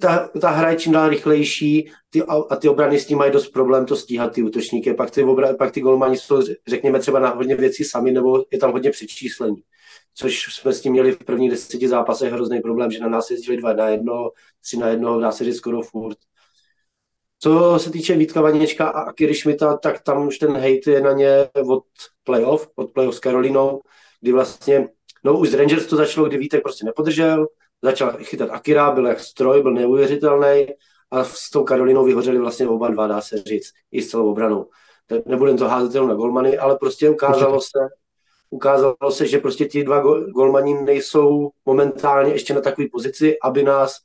ta, ta hra je čím dál rychlejší ty, a ty obrany s tím mají dost problém to stíhat, ty útočníky. Pak ty, obra, pak ty golmani jsou, řekněme, třeba na hodně věcí sami, nebo je tam hodně přečíslení což jsme s tím měli v prvních deseti zápasech hrozný problém, že na nás jezdili dva na jedno, tři na jedno, dá se říct skoro furt. Co se týče Vítka Vaněčka a Akiry Šmita, tak tam už ten hate je na ně od playoff, od playoff s Karolinou, kdy vlastně, no už z Rangers to začalo, kdy Vítek prostě nepodržel, začal chytat Akira, byl jak stroj, byl neuvěřitelný a s tou Karolinou vyhořeli vlastně oba dva, dá se říct, i s celou obranou. Nebudem to házet jenom na golmany, ale prostě ukázalo se, ukázalo se, že prostě ti dva golmani nejsou momentálně ještě na takové pozici, aby nás,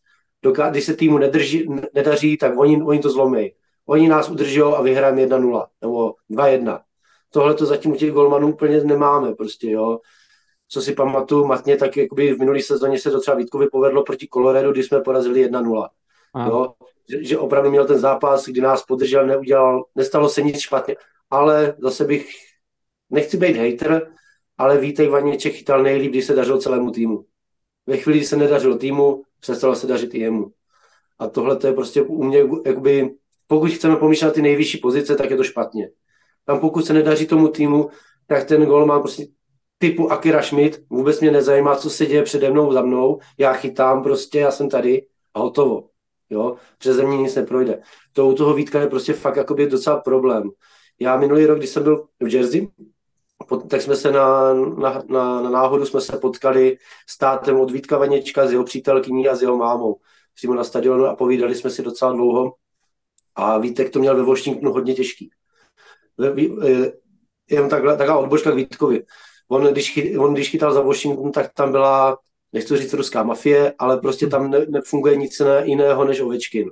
doká- když se týmu nedrží, nedaří, tak oni, oni to zlomí. Oni nás udrží a vyhrajeme 1-0 nebo 2-1. Tohle to zatím u těch golmanů úplně nemáme prostě, jo. Co si pamatuju matně, tak jakoby v minulý sezóně se to třeba Vítkovi povedlo proti Colorado, kdy jsme porazili 1-0. Jo? Že, že, opravdu měl ten zápas, kdy nás podržel, neudělal, nestalo se nic špatně. Ale zase bych, nechci být hater, ale Vítej Vaněček chytal nejlíp, když se dařilo celému týmu. Ve chvíli, kdy se nedařilo týmu, přestalo se dařit i jemu. A tohle to je prostě u mě, jakoby, pokud chceme pomýšlet na ty nejvyšší pozice, tak je to špatně. Tam pokud se nedaří tomu týmu, tak ten gol má prostě typu Akira Schmidt, vůbec mě nezajímá, co se děje přede mnou, za mnou, já chytám prostě, já jsem tady a hotovo. Jo? Přeze mě nic neprojde. To u toho Vítka je prostě fakt jakoby docela problém. Já minulý rok, když jsem byl v Jersey, tak jsme se na, na, na, na náhodu jsme se potkali s tátem od Vítka Vaněčka, s jeho přítelkyní a s jeho mámou přímo na stadionu a povídali jsme si docela dlouho. A Vítek to měl ve Washingtonu hodně těžký. E, jenom takhle, taková odbočka k Vítkovi. On když, chy, on, když chytal za Washington, tak tam byla, nechci říct ruská mafie, ale prostě tam ne, nefunguje nic jiného než Ovečkin.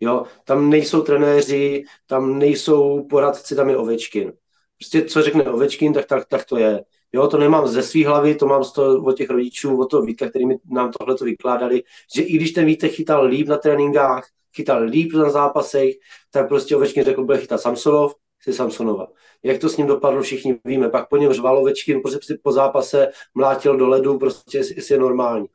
Jo, tam nejsou trenéři, tam nejsou poradci, tam je Ovečkin. Prostě co řekne Ovečkin, tak, tak, tak to je. Jo, to nemám ze své hlavy, to mám z toho, od těch rodičů, od toho Vítka, který mi nám tohle to vykládali, že i když ten Vítek chytal líp na tréninkách, chytal líp na zápasech, tak prostě Ovečkin řekl, bude chytat Samsonov, si Samsonova. Jak to s ním dopadlo, všichni víme. Pak po něm řval Ovečkin, prostě po zápase mlátil do ledu, prostě jestli je normální.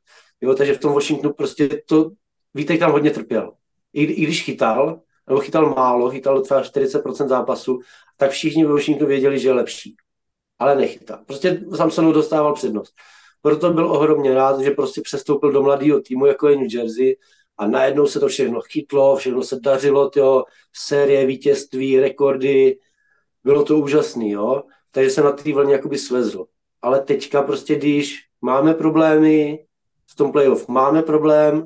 Jo, takže v tom Washingtonu prostě to, Vítek tam hodně trpěl. I, I když chytal, nebo chytal málo, chytal třeba 40% zápasu, tak všichni Washingtonu věděli, že je lepší. Ale nechytal. Prostě Samsonov dostával přednost. Proto byl ohromně rád, že prostě přestoupil do mladého týmu, jako je New Jersey, a najednou se to všechno chytlo, všechno se dařilo, tyjo, série, vítězství, rekordy, bylo to úžasný, jo. Takže se na té vlně jakoby svezl. Ale teďka prostě, když máme problémy v tom playoff, máme problém,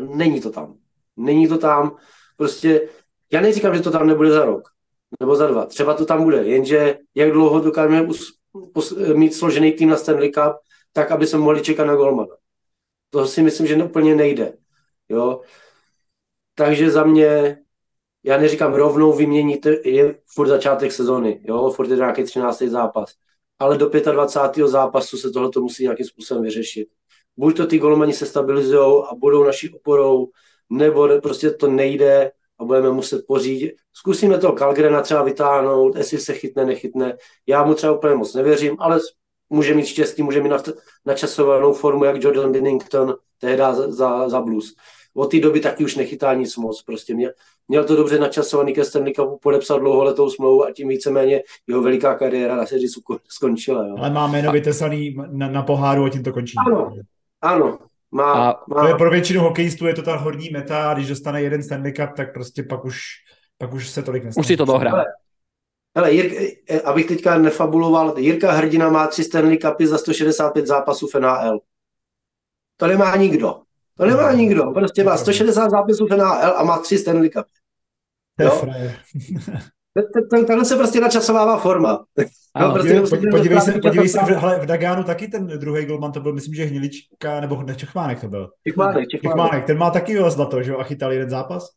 není to tam. Není to tam, prostě, já neříkám, že to tam nebude za rok, nebo za dva, třeba to tam bude, jenže jak dlouho dokážeme mít složený tým na Stanley Cup, tak, aby se mohli čekat na Golmana. To si myslím, že úplně nejde. Jo? Takže za mě, já neříkám rovnou vyměnit, je furt začátek sezony, jo? furt je nějaký 13. zápas, ale do 25. zápasu se tohle musí nějakým způsobem vyřešit. Buď to ty golmani se stabilizují a budou naší oporou, nebo prostě to nejde a budeme muset pořídit. Zkusíme to Kalgrena třeba vytáhnout, jestli se chytne, nechytne. Já mu třeba úplně moc nevěřím, ale může mít štěstí, může mít načasovanou formu, jak Jordan Binnington tehdy za, za, za Blues od té doby taky už nechytá nic moc. Prostě měl, měl to dobře načasovaný ke Stanley Cupu, podepsal dlouholetou smlouvu a tím víceméně jeho veliká kariéra na sérii skončila. Jo. Ale má jméno vytesaný na, na poháru a tím to končí. Ano, ano. Má, a má. To je pro většinu hokejistů je to ta horní meta, když dostane jeden Stanley Cup, tak prostě pak už, pak už se tolik nestane. Už si to dohrá. Hele, Jirka, eh, abych teďka nefabuloval, Jirka Hrdina má tři Stanley Cupy za 165 zápasů v NHL. To nemá nikdo. To nemá nikdo. Prostě má 160 zápisů v NHL a má tři Stanley Cup. Jo? [LAUGHS] Takhle se prostě načasovává forma. No, prostě podívej, se, podívej se, hele, v Dagánu taky ten druhý golman, to byl, myslím, že Hnilička, nebo ne, Čechmánek to byl. Čechmánek, Čechmánek. ten má taky zlato, že jo, a chytal jeden zápas.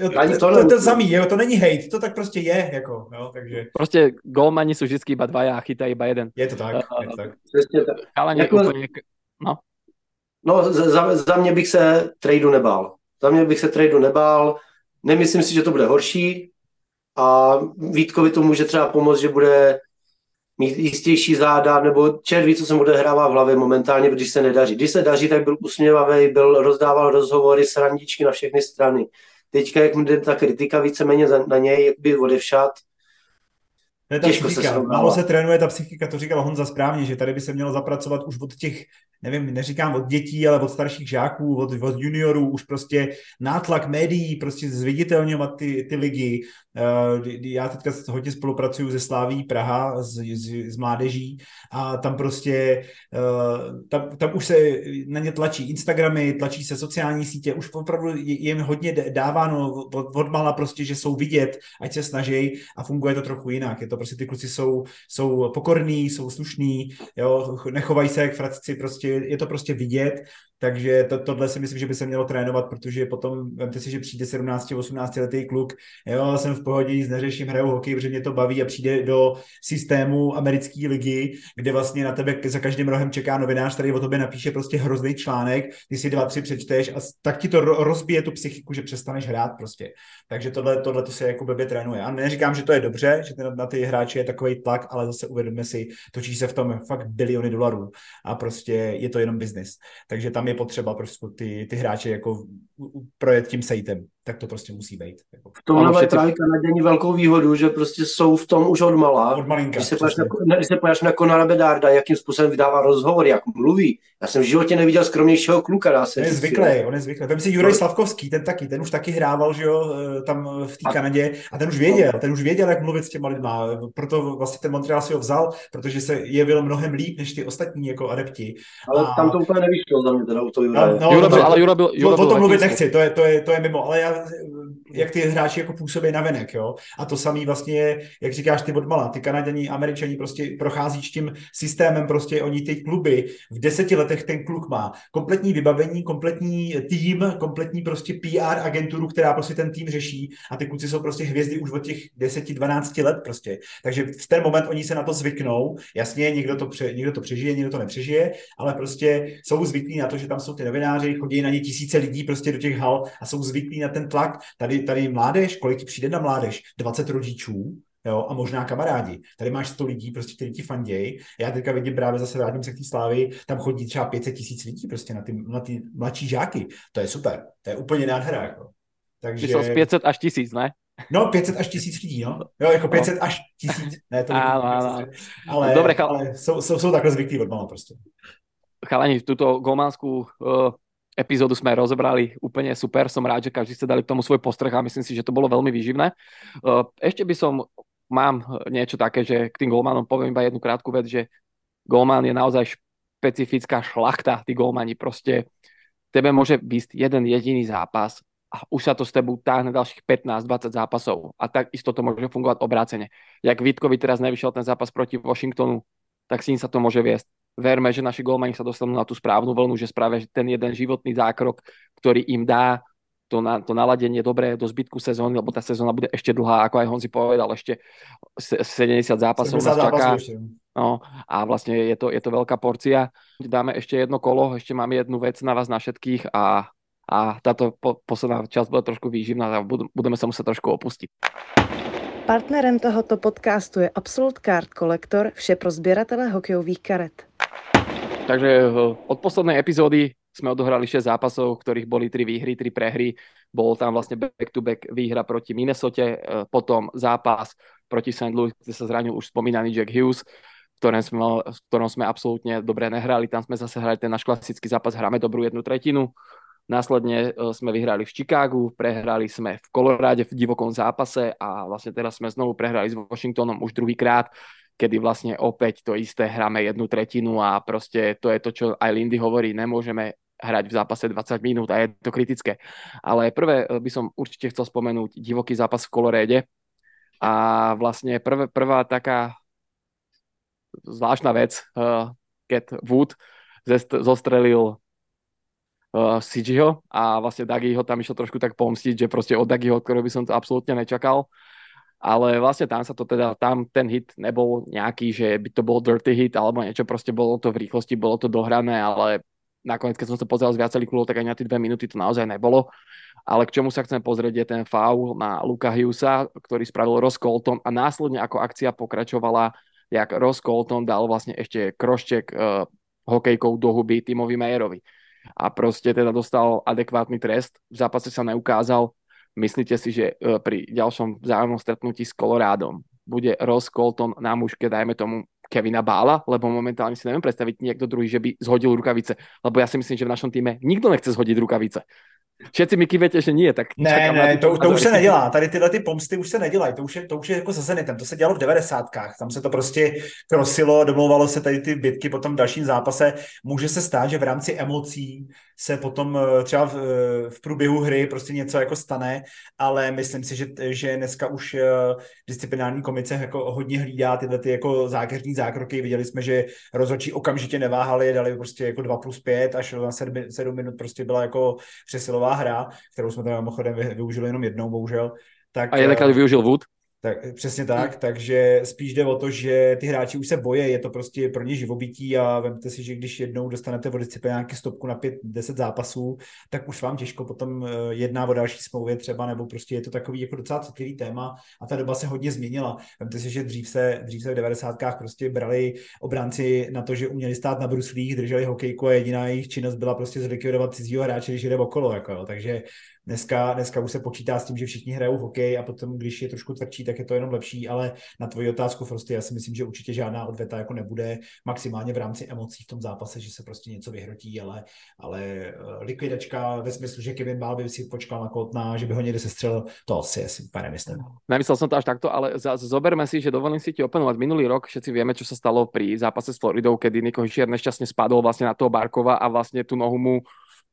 Jo, to, to, to, to samý, jo, to není hate, to tak prostě je, jako, jo, takže... Prostě golmani jsou vždycky iba dvaja a chytají iba jeden. Je to tak, uh, je to tak. Přesně tak. Ale jako... úplně, no. No, za, za mě bych se tradu nebál. Za mě bych se tradu nebál. Nemyslím si, že to bude horší. A Vítkovi to může třeba pomoct, že bude mít jistější záda, nebo čert ví, co se mu odehrává v hlavě momentálně, když se nedaří. Když se daří, tak byl usměvavý, byl, rozdával rozhovory, srandičky na všechny strany. Teďka, jak mu jde ta kritika víceméně na něj, jak by odevšat, je ta Těžko psychika. Se Málo se trénuje ta psychika, to říkal Honza správně, že tady by se mělo zapracovat už od těch, nevím, neříkám od dětí, ale od starších žáků, od, od juniorů, už prostě nátlak médií, prostě zviditelňovat ty, ty ligy. Uh, já teďka hodně spolupracuju se Sláví Praha, s, s, s mládeží a tam prostě, uh, tam, tam už se na ně tlačí Instagramy, tlačí se sociální sítě, už opravdu jim hodně dáváno od, od mala prostě, že jsou vidět, ať se snaží a funguje to trochu jinak. Je to to prostě ty kluci jsou, jsou pokorní, jsou slušní, jo, nechovají se jak fratci, prostě je to prostě vidět takže to, tohle si myslím, že by se mělo trénovat, protože potom, vemte si, že přijde 17-18 letý kluk, jo, jsem v pohodě, nic neřeším, hraju hokej, protože mě to baví a přijde do systému americké ligy, kde vlastně na tebe za každým rohem čeká novinář, který o tobě napíše prostě hrozný článek, ty si dva, tři přečteš a tak ti to rozbije tu psychiku, že přestaneš hrát prostě. Takže tohle, tohle to se jako blbě trénuje. A neříkám, že to je dobře, že na, na ty hráče je takový tlak, ale zase uvědomme si, točí se v tom fakt biliony dolarů a prostě je to jenom biznis. Takže tam je potřeba prostě ty, ty hráče jako projet tím sejtem tak to prostě musí být. Jako. V tom mají právě Kanaděni velkou výhodu, že prostě jsou v tom už od malá. Od malinka. Když se na, když se pojáš na Conora Bedarda, jakým způsobem vydává rozhovor, jak mluví. Já jsem v životě neviděl skromnějšího kluka. Dá se on je zvyklý, on je zvyklý. Vem si Juraj Slavkovský, ten taky, ten už taky hrával, že jo, eh, tam v té Kanadě a ten už věděl, ten už věděl, jak mluvit s těma lidma. Proto vlastně ten Montreal si ho vzal, protože se jevil mnohem líp než ty ostatní jako adepti. Ale a... tam to úplně nevyšlo za mě teda u toho Juraje. No, no, Jura byl, ale Jura byl, Jura byl o tom mluvit nechci, to je, to, je, to je mimo, ale já thank. Jak ty hráči jako působí na venek, jo. A to samý vlastně je, jak říkáš ty odmala, ty Kanaděni, Američani prostě prochází tím systémem, prostě oni ty kluby, v deseti letech ten kluk má kompletní vybavení, kompletní tým, kompletní prostě PR agenturu, která prostě ten tým řeší a ty kluci jsou prostě hvězdy už od těch 10-12 let prostě. Takže v ten moment oni se na to zvyknou, jasně, někdo to, pře, někdo to přežije, někdo to nepřežije, ale prostě jsou zvyklí na to, že tam jsou ty novináři, chodí na ně tisíce lidí prostě do těch hal a jsou zvyklí na ten tlak. Tady, tady mládež, kolik ti přijde na mládež? 20 rodičů, jo, a možná kamarádi. Tady máš 100 lidí, prostě, kteří ti fandějí. Já teďka vidím právě zase vrátím se k té slávy, tam chodí třeba 500 tisíc lidí prostě na ty, na ty mladší žáky. To je super, to je úplně nádhera. Jako. Takže... Jsou 500 až tisíc, ne? No, 500 až tisíc lidí, no. Jo, jako 500 no. až tisíc, ne, to áno, áno. Ale, Dobre, chal... ale jsou, jsou, jsou takhle zvyklí od mala prostě. Chalani, túto golmanskú uh, epizódu sme rozebrali úplne super. Som rád, že každý ste dali k tomu svoj postrh a myslím si, že to bolo veľmi výživné. Uh, ešte by som, mám niečo také, že k tým golmanom poviem iba jednu krátku vec, že golman je naozaj špecifická šlachta, tí golmani proste tebe môže byť jeden jediný zápas a už sa to s tebou táhne ďalších 15-20 zápasov. A takisto to môže fungovať obrácene. Jak Vitkovi teraz nevyšiel ten zápas proti Washingtonu, tak s ním sa to môže viesť. Verme, že naši golmani sa dostanú na tú správnu vlnu, že spravia ten jeden životný zákrok, ktorý im dá to, na, to naladenie dobré do zbytku sezóny, lebo tá sezóna bude ešte dlhá, ako aj Honzi povedal, ešte 70 zápasov 70 nás čaká. No, a vlastne je to, je to veľká porcia. Dáme ešte jedno kolo, ešte mám jednu vec na vás na všetkých a a táto po, posledná časť bude trošku výživná a budeme sa musieť trošku opustiť. Partnerem tohoto podcastu je Absolut Card Collector, vše pro sběratele hokejových karet. Takže eh, od poslednej epizódy sme odohrali 6 zápasov, ktorých boli 3 výhry, 3 prehry. Bol tam vlastne back-to-back výhra proti Minnesota, eh, potom zápas proti St. Louis, kde sa zranil už spomínaný Jack Hughes, v ktorom sme, v ktorom sme absolútne dobre nehrali. Tam sme zase hrali ten náš klasický zápas, hráme dobrú jednu tretinu. Následne e, sme vyhrali v Chicagu, prehrali sme v Koloráde v divokom zápase a vlastne teraz sme znovu prehrali s Washingtonom už druhýkrát, kedy vlastne opäť to isté hráme jednu tretinu a proste to je to, čo aj Lindy hovorí, nemôžeme hrať v zápase 20 minút a je to kritické. Ale prvé e, by som určite chcel spomenúť divoký zápas v Koloréde a vlastne prvé, prvá taká zvláštna vec, keď Wood zostrelil uh, Sigiho a vlastne Dagi ho tam išlo trošku tak pomstiť, že proste od Dagiho, od ktorého by som to absolútne nečakal. Ale vlastne tam sa to teda, tam ten hit nebol nejaký, že by to bol dirty hit alebo niečo, proste bolo to v rýchlosti, bolo to dohrané, ale nakoniec, keď som sa pozeral z viacerých klubov, tak aj na tie dve minúty to naozaj nebolo. Ale k čomu sa chcem pozrieť je ten foul na Luka Hughesa, ktorý spravil Ross Colton a následne ako akcia pokračovala, jak Ross Colton dal vlastne ešte krošček uh, hokejkou do huby Timovi Mayerovi a prostě teda dostal adekvátny trest. V zápase sa neukázal. Myslíte si, že e, pri ďalšom vzájomnom stretnutí s Colorádom bude Ross Colton na mužke, dajme tomu Kevina Bála, lebo momentálne si neviem predstaviť niekto druhý, že by zhodil rukavice, lebo ja si myslím, že v našom týme nikto nechce zhodiť rukavice. Všetci mi kývete, že nie, tak Ne, ne, to, to už se nedělá. Tady tyhle ty pomsty už se nedělají. To už je, to už je jako se Zenitem. To se dělalo v devadesátkách. Tam se to prostě krosilo, domlouvalo se tady ty bitky po tom dalším zápase. Může se stát, že v rámci emocí se potom eh, třeba v, eh, v průběhu hry prostě něco jako stane, ale myslím si, že, že dneska už eh, disciplinární komice jako hodně hlídá tyhle ty jako zákeřní zákroky. Viděli jsme, že rozhodčí okamžitě neváhali, dali prostě jako 2 plus 5 až na 7, minut prostě byla jako přesilová hra, kterou jsme tam mimochodem využili jenom jednou, bohužel. Tak, a jedenkrát využil Wood? Tak, přesně tak, hmm. takže spíš jde o to, že ty hráči už se boje, je to prostě pro ně živobytí a vemte si, že když jednou dostanete od disciplinárky stopku na 5-10 zápasů, tak už vám těžko potom eh, jedná o další smlouvě třeba, nebo prostě je to takový jako docela citlivý téma a ta doba se hodně změnila. Vemte si, že dřív se, dřív se v 90. prostě brali obránci na to, že uměli stát na bruslích, drželi hokejku a jediná jejich činnost byla prostě zlikvidovat cizího hráče, když jde okolo, jako, jo. takže Dneska, dneska už se počítá s tím, že všichni hrajou hokej a potom, když je trošku tvrdší, tak je to jenom lepší, ale na tvoji otázku, Frosty, já si myslím, že určitě žádná odveta jako nebude maximálně v rámci emocí v tom zápase, že se prostě něco vyhrotí, ale, ale eh, likvidačka ve smyslu, že Kevin Bál by si počkal na Kotna, že by ho někde sestřelil, to asi asi úplně nemyslím. Nemyslel jsem to až takto, ale zoberme si, že dovolím si ti oponovať. Minulý rok všetci vieme, čo sa stalo pri zápase s Floridou, kedy Niko Hišier nešťastne spadol vlastne na toho Barkova a vlastne tú nohu mu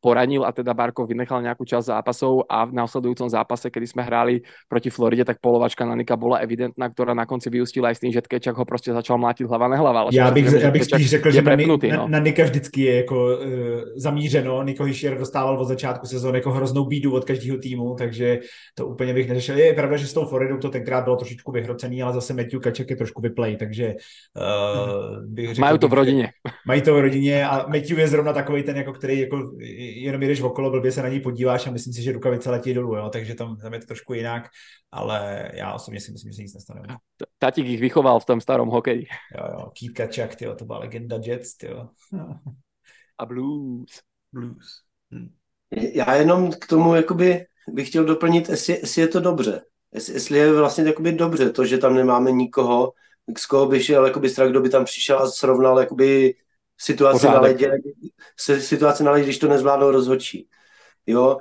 poranil a teda Barkov vynechal nejakú časť zápasov a v následujúcom zápase, kedy sme hráli proti Floride, tak polovačka na Nika bola evidentná, ktorá na konci vyústila aj s tým, že Tkečak ho prostě začal mlátit hlava nehlava. Ale já bych, já bych spíš řekl, že prepnutý, na, no. na, Nika vždycky je jako uh, zamířeno. Niko Hischier dostával od začátku sezóny jako hroznou bídu od každého týmu, takže to úplně bych neřešil. Je pravda, že s tou Floridou to tenkrát bylo trošičku vyhrocený, ale zase Matthew Kaček je trošku vyplej, takže uh, bych řekl, Mají to v rodině. Mají to v rodině a Matthew je zrovna takový ten, jako který jako jenom jdeš okolo, blbě se na něj podíváš a myslím si, že rukavice letí dolů, jo? takže tam, tam je to trošku jinak, ale já osobně si myslím, že se nic nestane. Tatík ich vychoval v tom starom hokeji. Jo, jo, Keith Kačak, tyjo, to byla legenda Jets, tyjo. [LAUGHS] A blues. Blues. Hm. Já jenom k tomu jakoby bych chtěl doplnit, jestli, jestli je to dobře. Jestli, jestli je vlastně jakoby dobře to, že tam nemáme nikoho, z koho by šel jakoby strach, kdo by tam přišel a srovnal jakoby situaci Pořádek. na ledě, situaci na ledě, když to nezvládnou rozhodčí. Jo,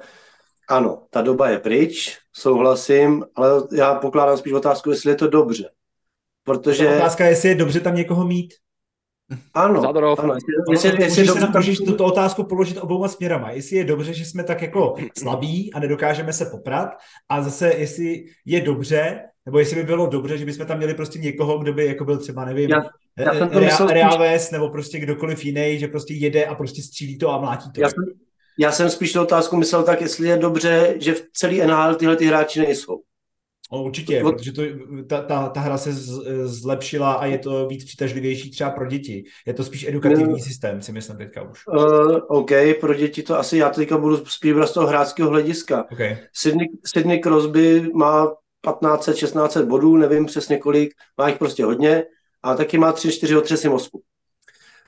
ano, ta doba je pryč, souhlasím, ale já pokládám spíš otázku, jestli je to dobře. Protože... Ta otázka je, jestli je dobře tam někoho mít. Ano, Zadorov. ano jestli, jestli, jestli dobře, tam... můžeš tuto otázku položit obouma směrama. Jestli je dobře, že jsme tak jako slabí a nedokážeme se poprat a zase jestli je dobře, nebo jestli by bylo dobře, že bychom tam měli prostě někoho, kdo by jako byl třeba, nevím, já, já jsem to Real, Real West, nebo prostě kdokoliv jiný, že prostě jede a prostě střílí to a mlátí to. Já jsem, já jsem spíš tu otázku myslel tak, jestli je dobře, že v celý NHL tyhle ty hráči nejsou. No, určitě, Od... protože to, ta, ta, ta hra se z, zlepšila a je to víc přitažlivější třeba pro děti. Je to spíš edukativní no. systém, si myslím teďka už. Uh, OK, pro děti to asi já teďka budu spíš z toho hráčského hlediska. Okay. Sydney, Sydney Crosby má 1500, 1600 bodů, nevím přesně kolik, má jich prostě hodně a taky má 3-4 otřesy mozku.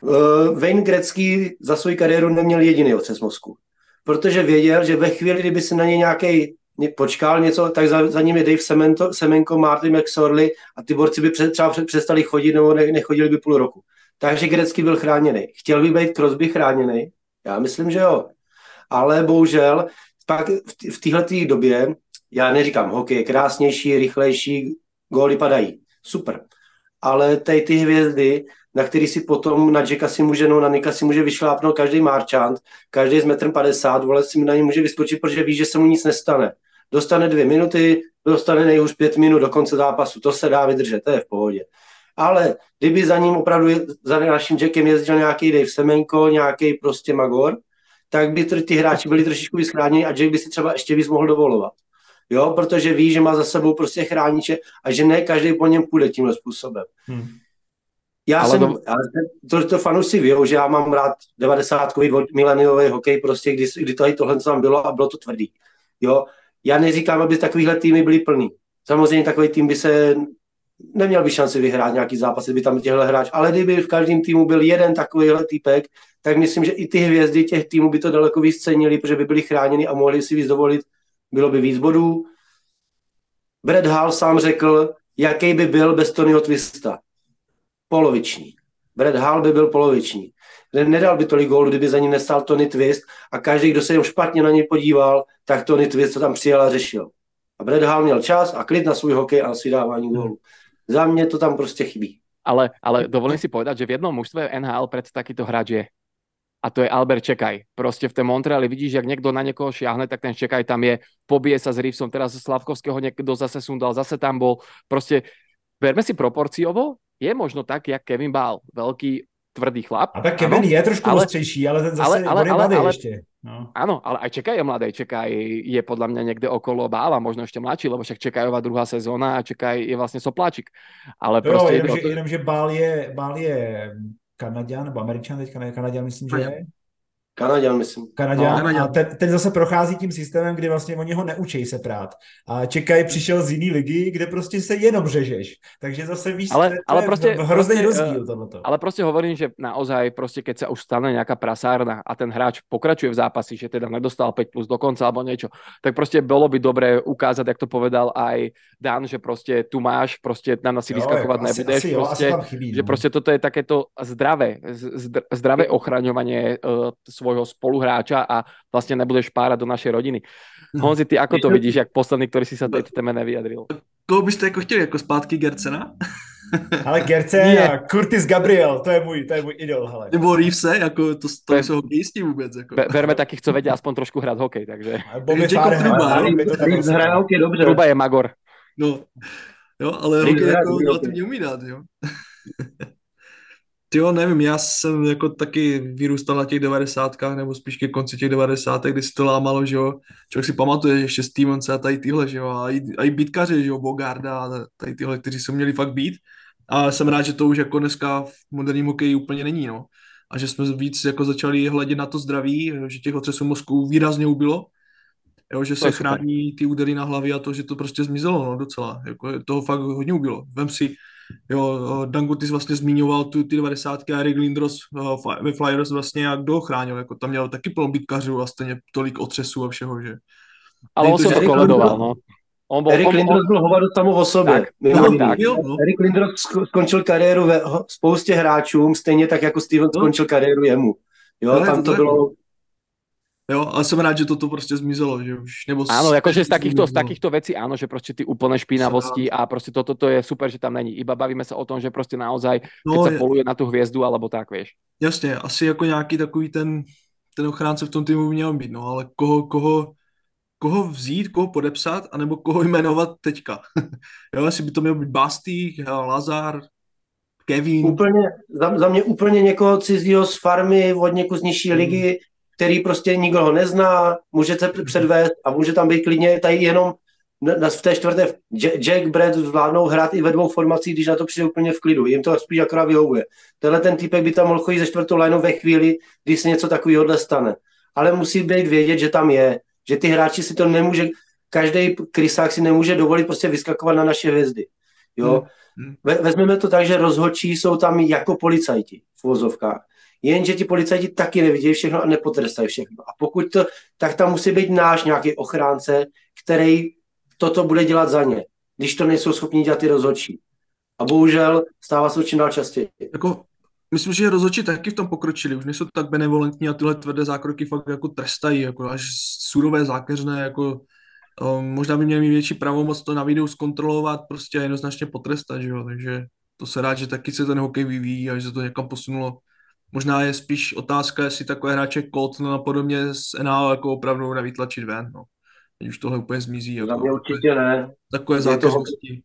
Uh, Wayne Gretzky za svou kariéru neměl jediný otřes mozku, protože věděl, že ve chvíli, kdyby se na něj nějaký počkal něco, tak za, za ním je Dave Semento, Semenko, Martin McSorley a ty borci by před, třeba přestali chodit nebo ne, nechodili by půl roku. Takže Grecky byl chráněný. Chtěl by být Crosby chráněný? Já myslím, že jo. Ale bohužel pak v, v téhle době, já neříkám, hokej je krásnější, rychlejší, góly padají. Super. Ale tady ty hvězdy, na který si potom, na Jacka si může, no na Nika si může vyšlápnout každý marchant, každý z metrem 50, vole si na ně může vyskočit, protože ví, že se mu nic nestane dostane dvě minuty, dostane nejhůř pět minut do konce zápasu, to se dá vydržet, to je v pohodě. Ale kdyby za ním opravdu za naším Jackem jezdil nějaký Dave Semenko, nějaký prostě Magor, tak by ty hráči byli trošičku vyschráněni a Jack by si třeba ještě víc mohl dovolovat. Jo, protože ví, že má za sebou prostě chrániče a že ne každý po něm půjde tímhle způsobem. Hmm. Já ale jsem, to... to, to fanoušci ví, že já mám rád 90 mileniový hokej, prostě, kdy, kdy tady tohle tam bylo a bylo to tvrdý. Jo, já neříkám, aby takovýhle týmy byly plný. Samozřejmě takový tým by se neměl by šanci vyhrát nějaký zápas, by tam těhle hráč, ale kdyby v každém týmu byl jeden takovýhle týpek, tak myslím, že i ty hvězdy těch týmů by to daleko víc cenili, protože by byli chráněni a mohli si víc dovolit, bylo by víc bodů. Brad Hall sám řekl, jaký by byl bez Tonyho Twista. Poloviční. Brad Hall by byl poloviční. Nedal by tolik gólů, kdyby za ním nestál Tony Twist a každý, kdo se jenom špatně na něj podíval, tak Tony Twist to tam přijel a řešil. A Brad Hall měl čas a klid na svůj hokej a si dávání gólů. Za mě to tam prostě chybí. Ale, ale dovolím si povedať, že v jednom mužstve NHL pred takýto hráč je. A to je Albert Čekaj. Prostě v tom Montreali vidíš, jak někdo na někoho šiahne, tak ten Čekaj tam je, pobije sa s Reevesom, teraz Slavkovského někdo zase sundal, zase tam bol. Prostě berme si proporciovo, je možno tak, jak Kevin Bál, veľký tvrdý chlap. A tak Kevin ano, je trošku ale, ostřejší, ale ten zase ale, ale, ale, ale, ještě. No. Áno, ale aj Čekaj je mladý, Čekaj je podľa mňa niekde okolo Bála, možno ešte mladší, lebo však Čekajová druhá sezóna a Čekaj je vlastne sopláčik. Ale jo, prostě jenom, že, to... jenom, že Bál je, Bál je Kanaďan, nebo Američan, teďka ne, Kanaďan, myslím, že je. Kanaděn, myslím. Kanaděn. No, a ten, ten zase prochází tím systémem, kdy vlastně oni ho neučí se prát. A čekaj, přišel z jiný ligy, kde prostě se jenom řežeš. Takže zase víš, ale, to, ale je prostě, hrozný prostě, rozdíl tohleto. Ale prostě hovorím, že naozaj prostě keď sa už stane nějaká prasárna a ten hráč pokračuje v zápasi, že teda nedostal 5 plus do konca alebo niečo, tak prostě bylo by dobré ukázat, jak to povedal aj Dan, že prostě tu máš, prostě na nás si vyskakovat asi, nebudeš, asi, prostě, jo, chybí, no. že prostě toto je takéto zdravé, zdravé ochraňovanie uh, svojho spoluhráča a vlastně nebudeš párať do našej rodiny. Honzi, ty ako to vidíš, jak posledný, který si sa tejto téme nevyjadril? Koho byste jako chtěli, jako zpátky Gercena? [LAUGHS] Ale Gerce a Curtis Gabriel, to je můj, to je můj idol, hele. Nebo Reevese, jako to, to jsou hokejisti vůbec. Jako. Berme takých, co vedia aspoň trošku hrát hokej, takže... Bobby Farha. Reeves hraje hokej dobře. Truba je Magor. No, jo, ale hokej jako relativně umí dát, jo. [LAUGHS] Ty jo, nevím, já jsem jako taky vyrůstal na těch devadesátkách, nebo spíš ke konci těch devadesátek, kdy se to lámalo, že jo. Člověk si pamatuje, že ještě Stevens a tady tyhle, že jo, a i, a i bitkaři, že jo, Bogarda a tady tyhle, kteří se měli fakt být. A jsem rád, že to už jako dneska v moderním hokeji úplně není, no. A že jsme víc jako začali hledět na to zdraví, že těch otřesů mozku výrazně ubylo. Jo, že se chrání ty údery na hlavě a to, že to prostě zmizelo, no, docela. Jako, toho fakt hodně ubylo. Vem si, Jo, Dangutis vlastně zmiňoval tu ty 90. a Eric Lindros ve Flyers vlastně jak kdo chránil, jako tam měl taky plno bitkařů a stejně tolik otřesů a všeho, že. Ale on se to koledoval, no. On byl, Eric on, Lindros byl hovado samo o sobě. Tak, no, tak. Jo, no. Lindros skončil kariéru ve spoustě hráčům, stejně tak jako Steven no. skončil kariéru jemu. Jo, tam to, to bylo, Jo, ale jsem rád, že toto prostě zmizelo, že už, nebo... Áno, jakože z takýchto, z takýchto vecí, áno, že prostě ty úplné špinavosti a prostě toto to je super, že tam není. Iba bavíme se o tom, že prostě naozaj, no, keď se poluje na tu hvězdu, alebo tak, vieš. Jasně, asi jako nějaký takový ten, ten ochránce v tom týmu měl být, no, ale koho, koho, koho vzít, koho podepsat, anebo koho jmenovat teďka. [LAUGHS] jo, asi by to měl být Bastý, Lazar, Kevin. Úplně, za, za mě úplně někoho cizího z farmy, od někud z nižší hmm. ligy, který prostě nikdo ho nezná, může se předvést a může tam být klidně tady jenom v té čtvrté Jack Brad zvládnou hrát i ve dvou formacích, když na to přijde úplně v klidu. Jim to spíš akorát vyhovuje. Tenhle ten typek by tam mohl chodit ze čtvrtou lineou ve chvíli, když se něco takového stane. Ale musí být vědět, že tam je, že ty hráči si to nemůže, každý krysák si nemůže dovolit prostě vyskakovat na naše hvězdy. Jo? Hmm. Vezmeme to tak, že rozhodčí jsou tam jako policajti v vozovkách. Jenže ti policajti taky nevidí všechno a nepotrestají všechno. A pokud to, tak tam musí být náš nějaký ochránce, který toto bude dělat za ně, když to nejsou schopni dělat ty rozhodčí. A bohužel stává se čím dál častěji. Jako, myslím, že rozhodčí taky v tom pokročili, už nejsou tak benevolentní a tyhle tvrdé zákroky fakt jako trestají, jako až surové zákeřné, jako um, možná by měli mít větší pravomoc to na videu zkontrolovat, prostě jednoznačně potrestat, že jo, takže to se rád, že taky se ten hokej vyvíjí a že se to někam posunulo Možná je spíš otázka, jestli takové hráče Colton a podobně z NHL jako opravdu nevytlačit ven. No. Teď už tohle úplně zmizí. Jako, mě určitě ne. Takové zákeřnosti.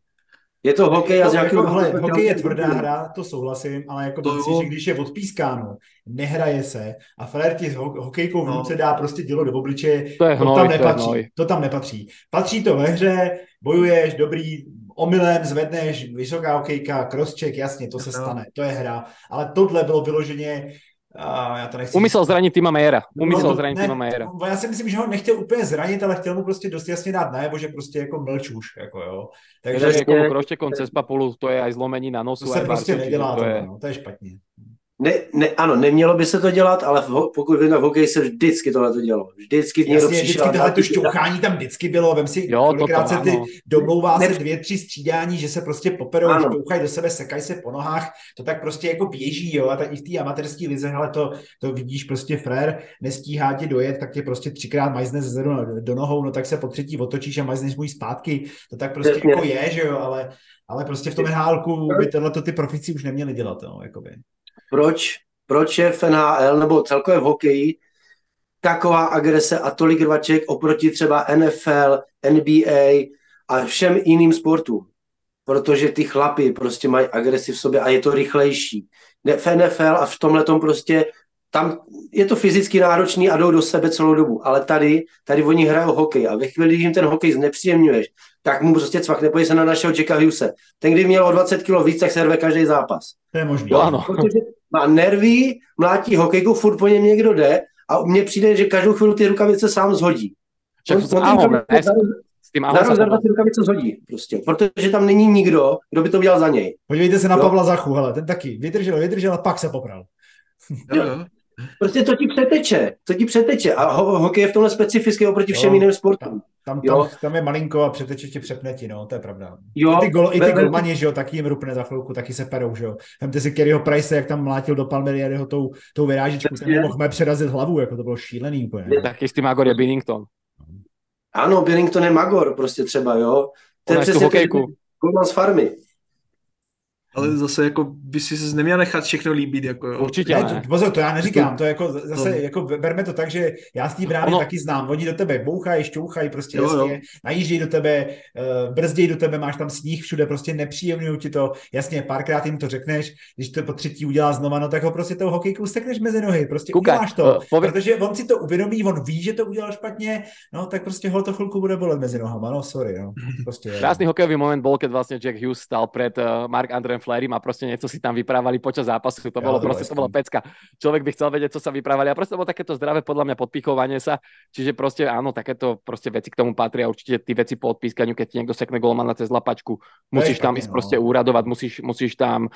Je to hokej a z jako, hele, hokej je tvrdá hra, to souhlasím, ale jako to si, že když je odpískáno, nehraje se a Flair ti hokejkou v no. ruce dá prostě dělo do obličeje, to, je hnoj, to tam nepatří. To, je to tam nepatří. Patří to ve hře, bojuješ, dobrý, omylem zvedneš, vysoká hokejka, crosscheck, jasně, to se stane, to je hra. Ale tohle bylo vyloženě a já to nechci... Umyslel zranit Tima Mayera. Umyslel no, zranit Tima Mayera. No, já si myslím, že ho nechtěl úplně zranit, ale chtěl mu prostě dost jasně dát najevo, že prostě jako mlčuš, jako jo. Takže někomu kroštěkom cez papulu, to je aj zlomení na nosu. To se prostě nedělá, to, je... No, to je špatně. Ne, ne, ano, nemělo by se to dělat, ale v, pokud vím, v hokeji se vždycky tohle to dělalo. Vždycky Jasně, někdo přišel. Vždycky tohle to šťouchání tam vždycky bylo. Vem si, jo, kolikrát to, se ty domlouvá ne... se dvě, tři střídání, že se prostě poperou, šťouchají do sebe, sekají se po nohách. To tak prostě jako běží, jo. A tak i v té amatérské lize, ale to, to vidíš prostě frér, nestíhá tě dojet, tak tě prostě třikrát majzne ze do, do nohou, no tak se po třetí otočíš a majzneš můj zpátky. To tak prostě Jasně. jako je, že jo, ale, ale prostě v tom hálku by tohle ty profici už neměli dělat, no, jakoby. Proč? proč je v NHL nebo celkově v hokeji taková agrese a tolik rvaček oproti třeba NFL, NBA a všem jiným sportům. Protože ty chlapy prostě mají agresi v sobě a je to rychlejší. V NFL a v tomhle prostě tam je to fyzicky náročný a jdou do sebe celou dobu, ale tady, tady oni hrajou hokej a ve chvíli, když jim ten hokej znepříjemňuješ, tak mu prostě cvak, nepojď se na našeho Jacka Hughese. Ten, kdy měl o 20 kg víc, tak se rve každý zápas. To je možné. ano. Protože má nervy, mlátí hokejku, furt po něm někdo jde a mně přijde, že každou chvíli ty rukavice sám zhodí. On, s, ahom, ne, s tím ahom za ty rukavice zhodí, prostě, protože tam není nikdo, kdo by to udělal za něj. Podívejte se na jo? Pavla Zachu, hele, ten taky vydržel, vydržel a pak se popral. Jo, jo. Prostě to ti přeteče, to ti přeteče a ho, hokej je v tomhle specifický oproti všem jo, jiným sportům. Tam, tam, tam, je malinko a přeteče ti přepne ti, no, to je pravda. Jo, I ty, gol, i ty golmani, že jo, taky jim rupne za chvilku, taky se perou, že jo. Vemte si Kerryho Price, jak tam mlátil do Palmery a jeho tou, tou vyrážičkou, ten mohl přerazit hlavu, jako to bylo šílený úplně. Taky s tím Magor je Binnington. Ano, Binnington je Magor prostě třeba, jo. To je přesně golman z farmy. Ale hmm. zase jako by si se neměl nechat všechno líbit. Jako, jo. Určitě ne. ne. Pozor, to já neříkám, to jako zase, to... jako berme to tak, že já z té brány ono... taky znám, oni do tebe bouchají, šťouchají, prostě jo, jasně, jo. najíždějí do tebe, uh, brzdějí do tebe, máš tam sníh všude, prostě nepříjemňují ti to, jasně, párkrát jim to řekneš, když to po třetí udělá znova, no tak ho prostě toho hokejku stekneš mezi nohy, prostě Kuka, uděláš to, uh, pově... protože on si to uvědomí, on ví, že to udělal špatně, no tak prostě ho to chvilku bude bolet mezi nohama, no sorry, no. [LAUGHS] Prostě, Krásný hokejový moment bol, keď vlastně Jack Hughes stal před uh, Mark Andrem Flerim a prostě něco si tam vyprávali počas zápasu, to bolo prostě, to bola pecka. Človek by chcel vedieť, co sa vyprávali a prostě to bolo takéto zdravé podľa mňa podpichovanie sa, čiže prostě áno, takéto prostě veci k tomu patria, určite ty veci po odpískaniu, keď ti niekto sekne golmana cez lapačku, musíš tam ísť no. prostě úradovať, musíš, musíš tam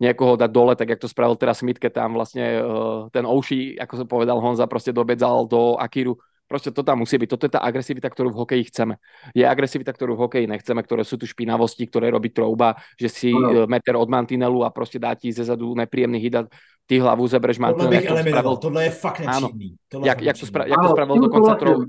niekoho dať dole, tak jak to spravil teraz Smith, keď tam vlastne uh, ten Ouši, ako som povedal Honza, prostě dobedzal do Akiru Proste to tam musí byť. Toto je tá agresivita, ktorú v hokeji chceme. Je agresivita, ktorú v hokeji nechceme, ktoré sú tu špinavosti, ktoré robí trouba, že si no. meter od mantinelu a prostě dá ti ze zadu nepríjemný hit ty hlavu zebereš mantinel. Tohle bych eliminoval, tohle je fakt nepříjemný. Jak, jak, to spra- jak to spravil dokonca trou,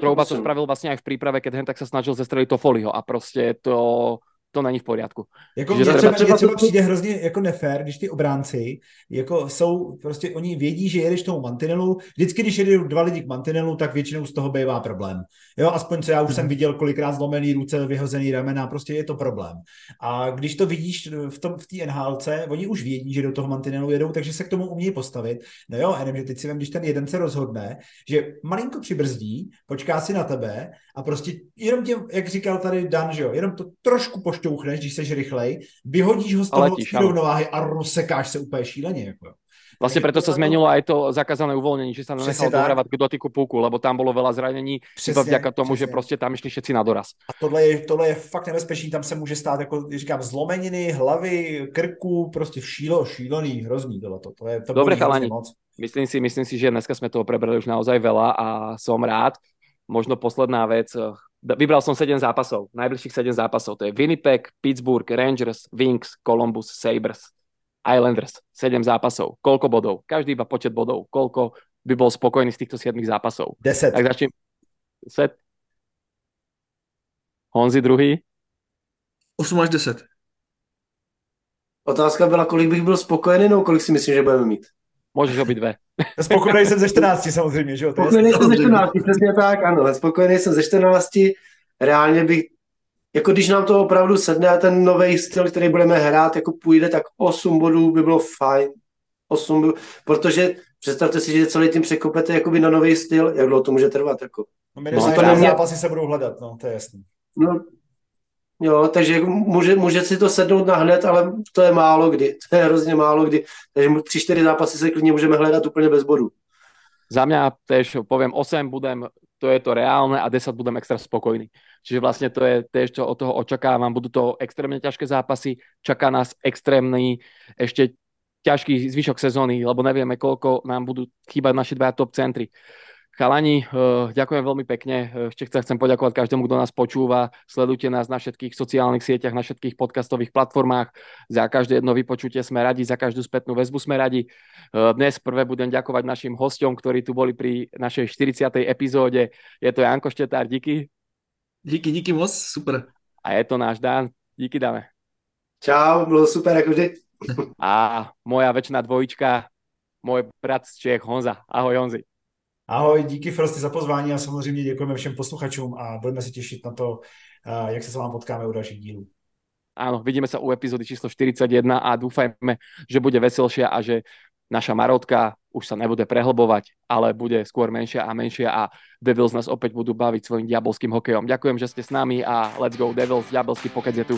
Trouba to spravil vlastně aj v príprave, keď hen tak sa snažil zestreliť Toffoliho a prostě to to není v pořádku. Jako mě třeba, třeba, třeba přijde hrozně jako nefér, když ty obránci jako jsou, prostě oni vědí, že jedeš tomu mantinelu, vždycky, když jedou dva lidi k mantinelu, tak většinou z toho bývá problém. Jo, aspoň co já už jsem mhm. viděl kolikrát zlomený ruce, vyhozený ramena, prostě je to problém. A když to vidíš v tom v té NHLce, oni už vědí, že do toho mantinelu jedou, takže se k tomu umějí postavit. No jo, jenom, že teď si vím, když ten jeden se rozhodne, že malinko přibrzdí, počká si na tebe a prostě jenom tě, jak říkal tady Dan, že jo, jenom to trošku pošt šťouchneš, když jsi rychlej, vyhodíš ho z toho letíš, rovnováhy a rozsekáš se úplně šíleně. Jako. Vlastně proto se zmenilo aj to zakázané uvolnění, že sa nenechal dohrávať k dotyku puku, lebo tam bylo veľa zranení, iba vďaka tomu, přesně. že prostě tam išli všetci na doraz. A tohle je, tohle je fakt nebezpečný, tam se může stát, jako říkám, zlomeniny, hlavy, krku, prostě šílo, šílený, hrozný tohle. To, je, to Dobre, chalani, moc. myslím si, myslím si, že dneska jsme toho prebrali už naozaj veľa a som rád. Možno posledná vec, vybral som 7 zápasov, najbližších 7 zápasov. To je Winnipeg, Pittsburgh, Rangers, Wings, Columbus, Sabres, Islanders. 7 zápasov. Koľko bodov? Každý iba počet bodov. Koľko by bol spokojný z týchto 7 zápasov? 10. Tak začnem. Set. Honzi druhý. 8 až 10. Otázka byla, kolik bych byl spokojený, no kolik si myslím, že budeme mít. Můžeš obidve. [LAUGHS] Spokojený jsem ze 14 samozřejmě, že jo? Spokojený jsem ze 14, přesně tak, ano. Spokojený jsem ze 14, reálně bych, jako když nám to opravdu sedne a ten nový styl, který budeme hrát, jako půjde, tak 8 bodů by bylo fajn. 8 bodů, protože představte si, že celý tým překopete jakoby na nový styl, jak dlouho to může trvat. Jako. No, no, zápasy se budou hledat, no, to je jasný. No, Jo, takže jako může, může si to sednout na hned, ale to je málo kdy. [LAUGHS] To je hrozně málo kdy. Takže tři, čtyři zápasy se klidně můžeme hledat úplně bez bodu. Za mňa tež poviem 8 budem, to je to reálne a 10 budem extra spokojný. Čiže vlastne to je tež, čo od toho očakávam. Budú to extrémne ťažké zápasy, čaká nás extrémny ešte ťažký zvyšok sezóny, lebo nevieme, koľko nám budú chýbať naši dva top centry. Chalani, uh, ďakujem veľmi pekne. Ešte chcem, chcem poďakovať každému, kto nás počúva. Sledujte nás na všetkých sociálnych sieťach, na všetkých podcastových platformách. Za každé jedno vypočutie sme radi, za každú spätnú väzbu sme radi. Uh, dnes prvé budem ďakovať našim hostom, ktorí tu boli pri našej 40. epizóde. Je to Janko Štetár, díky. Díky, díky moc, super. A je to náš Dan. Díky, Dane. Čau, bylo super, jako vždy. A moja väčšiná dvojička, môj brat z Čech, Honza. Ahoj, Honzi. Ahoj, díky Frosty za pozvání a samozřejmě děkujeme všem posluchačům a budeme se těšit na to, jak se s vámi potkáme u dalších dílů. Áno, vidíme sa u epizódy číslo 41 a dúfajme, že bude veselšia a že naša Marotka už sa nebude prehlbovať, ale bude skôr menšia a menšia a Devils nás opäť budú baviť svojim diabolským hokejom. Ďakujem, že ste s nami a let's go Devils, diabelský pokec je tu.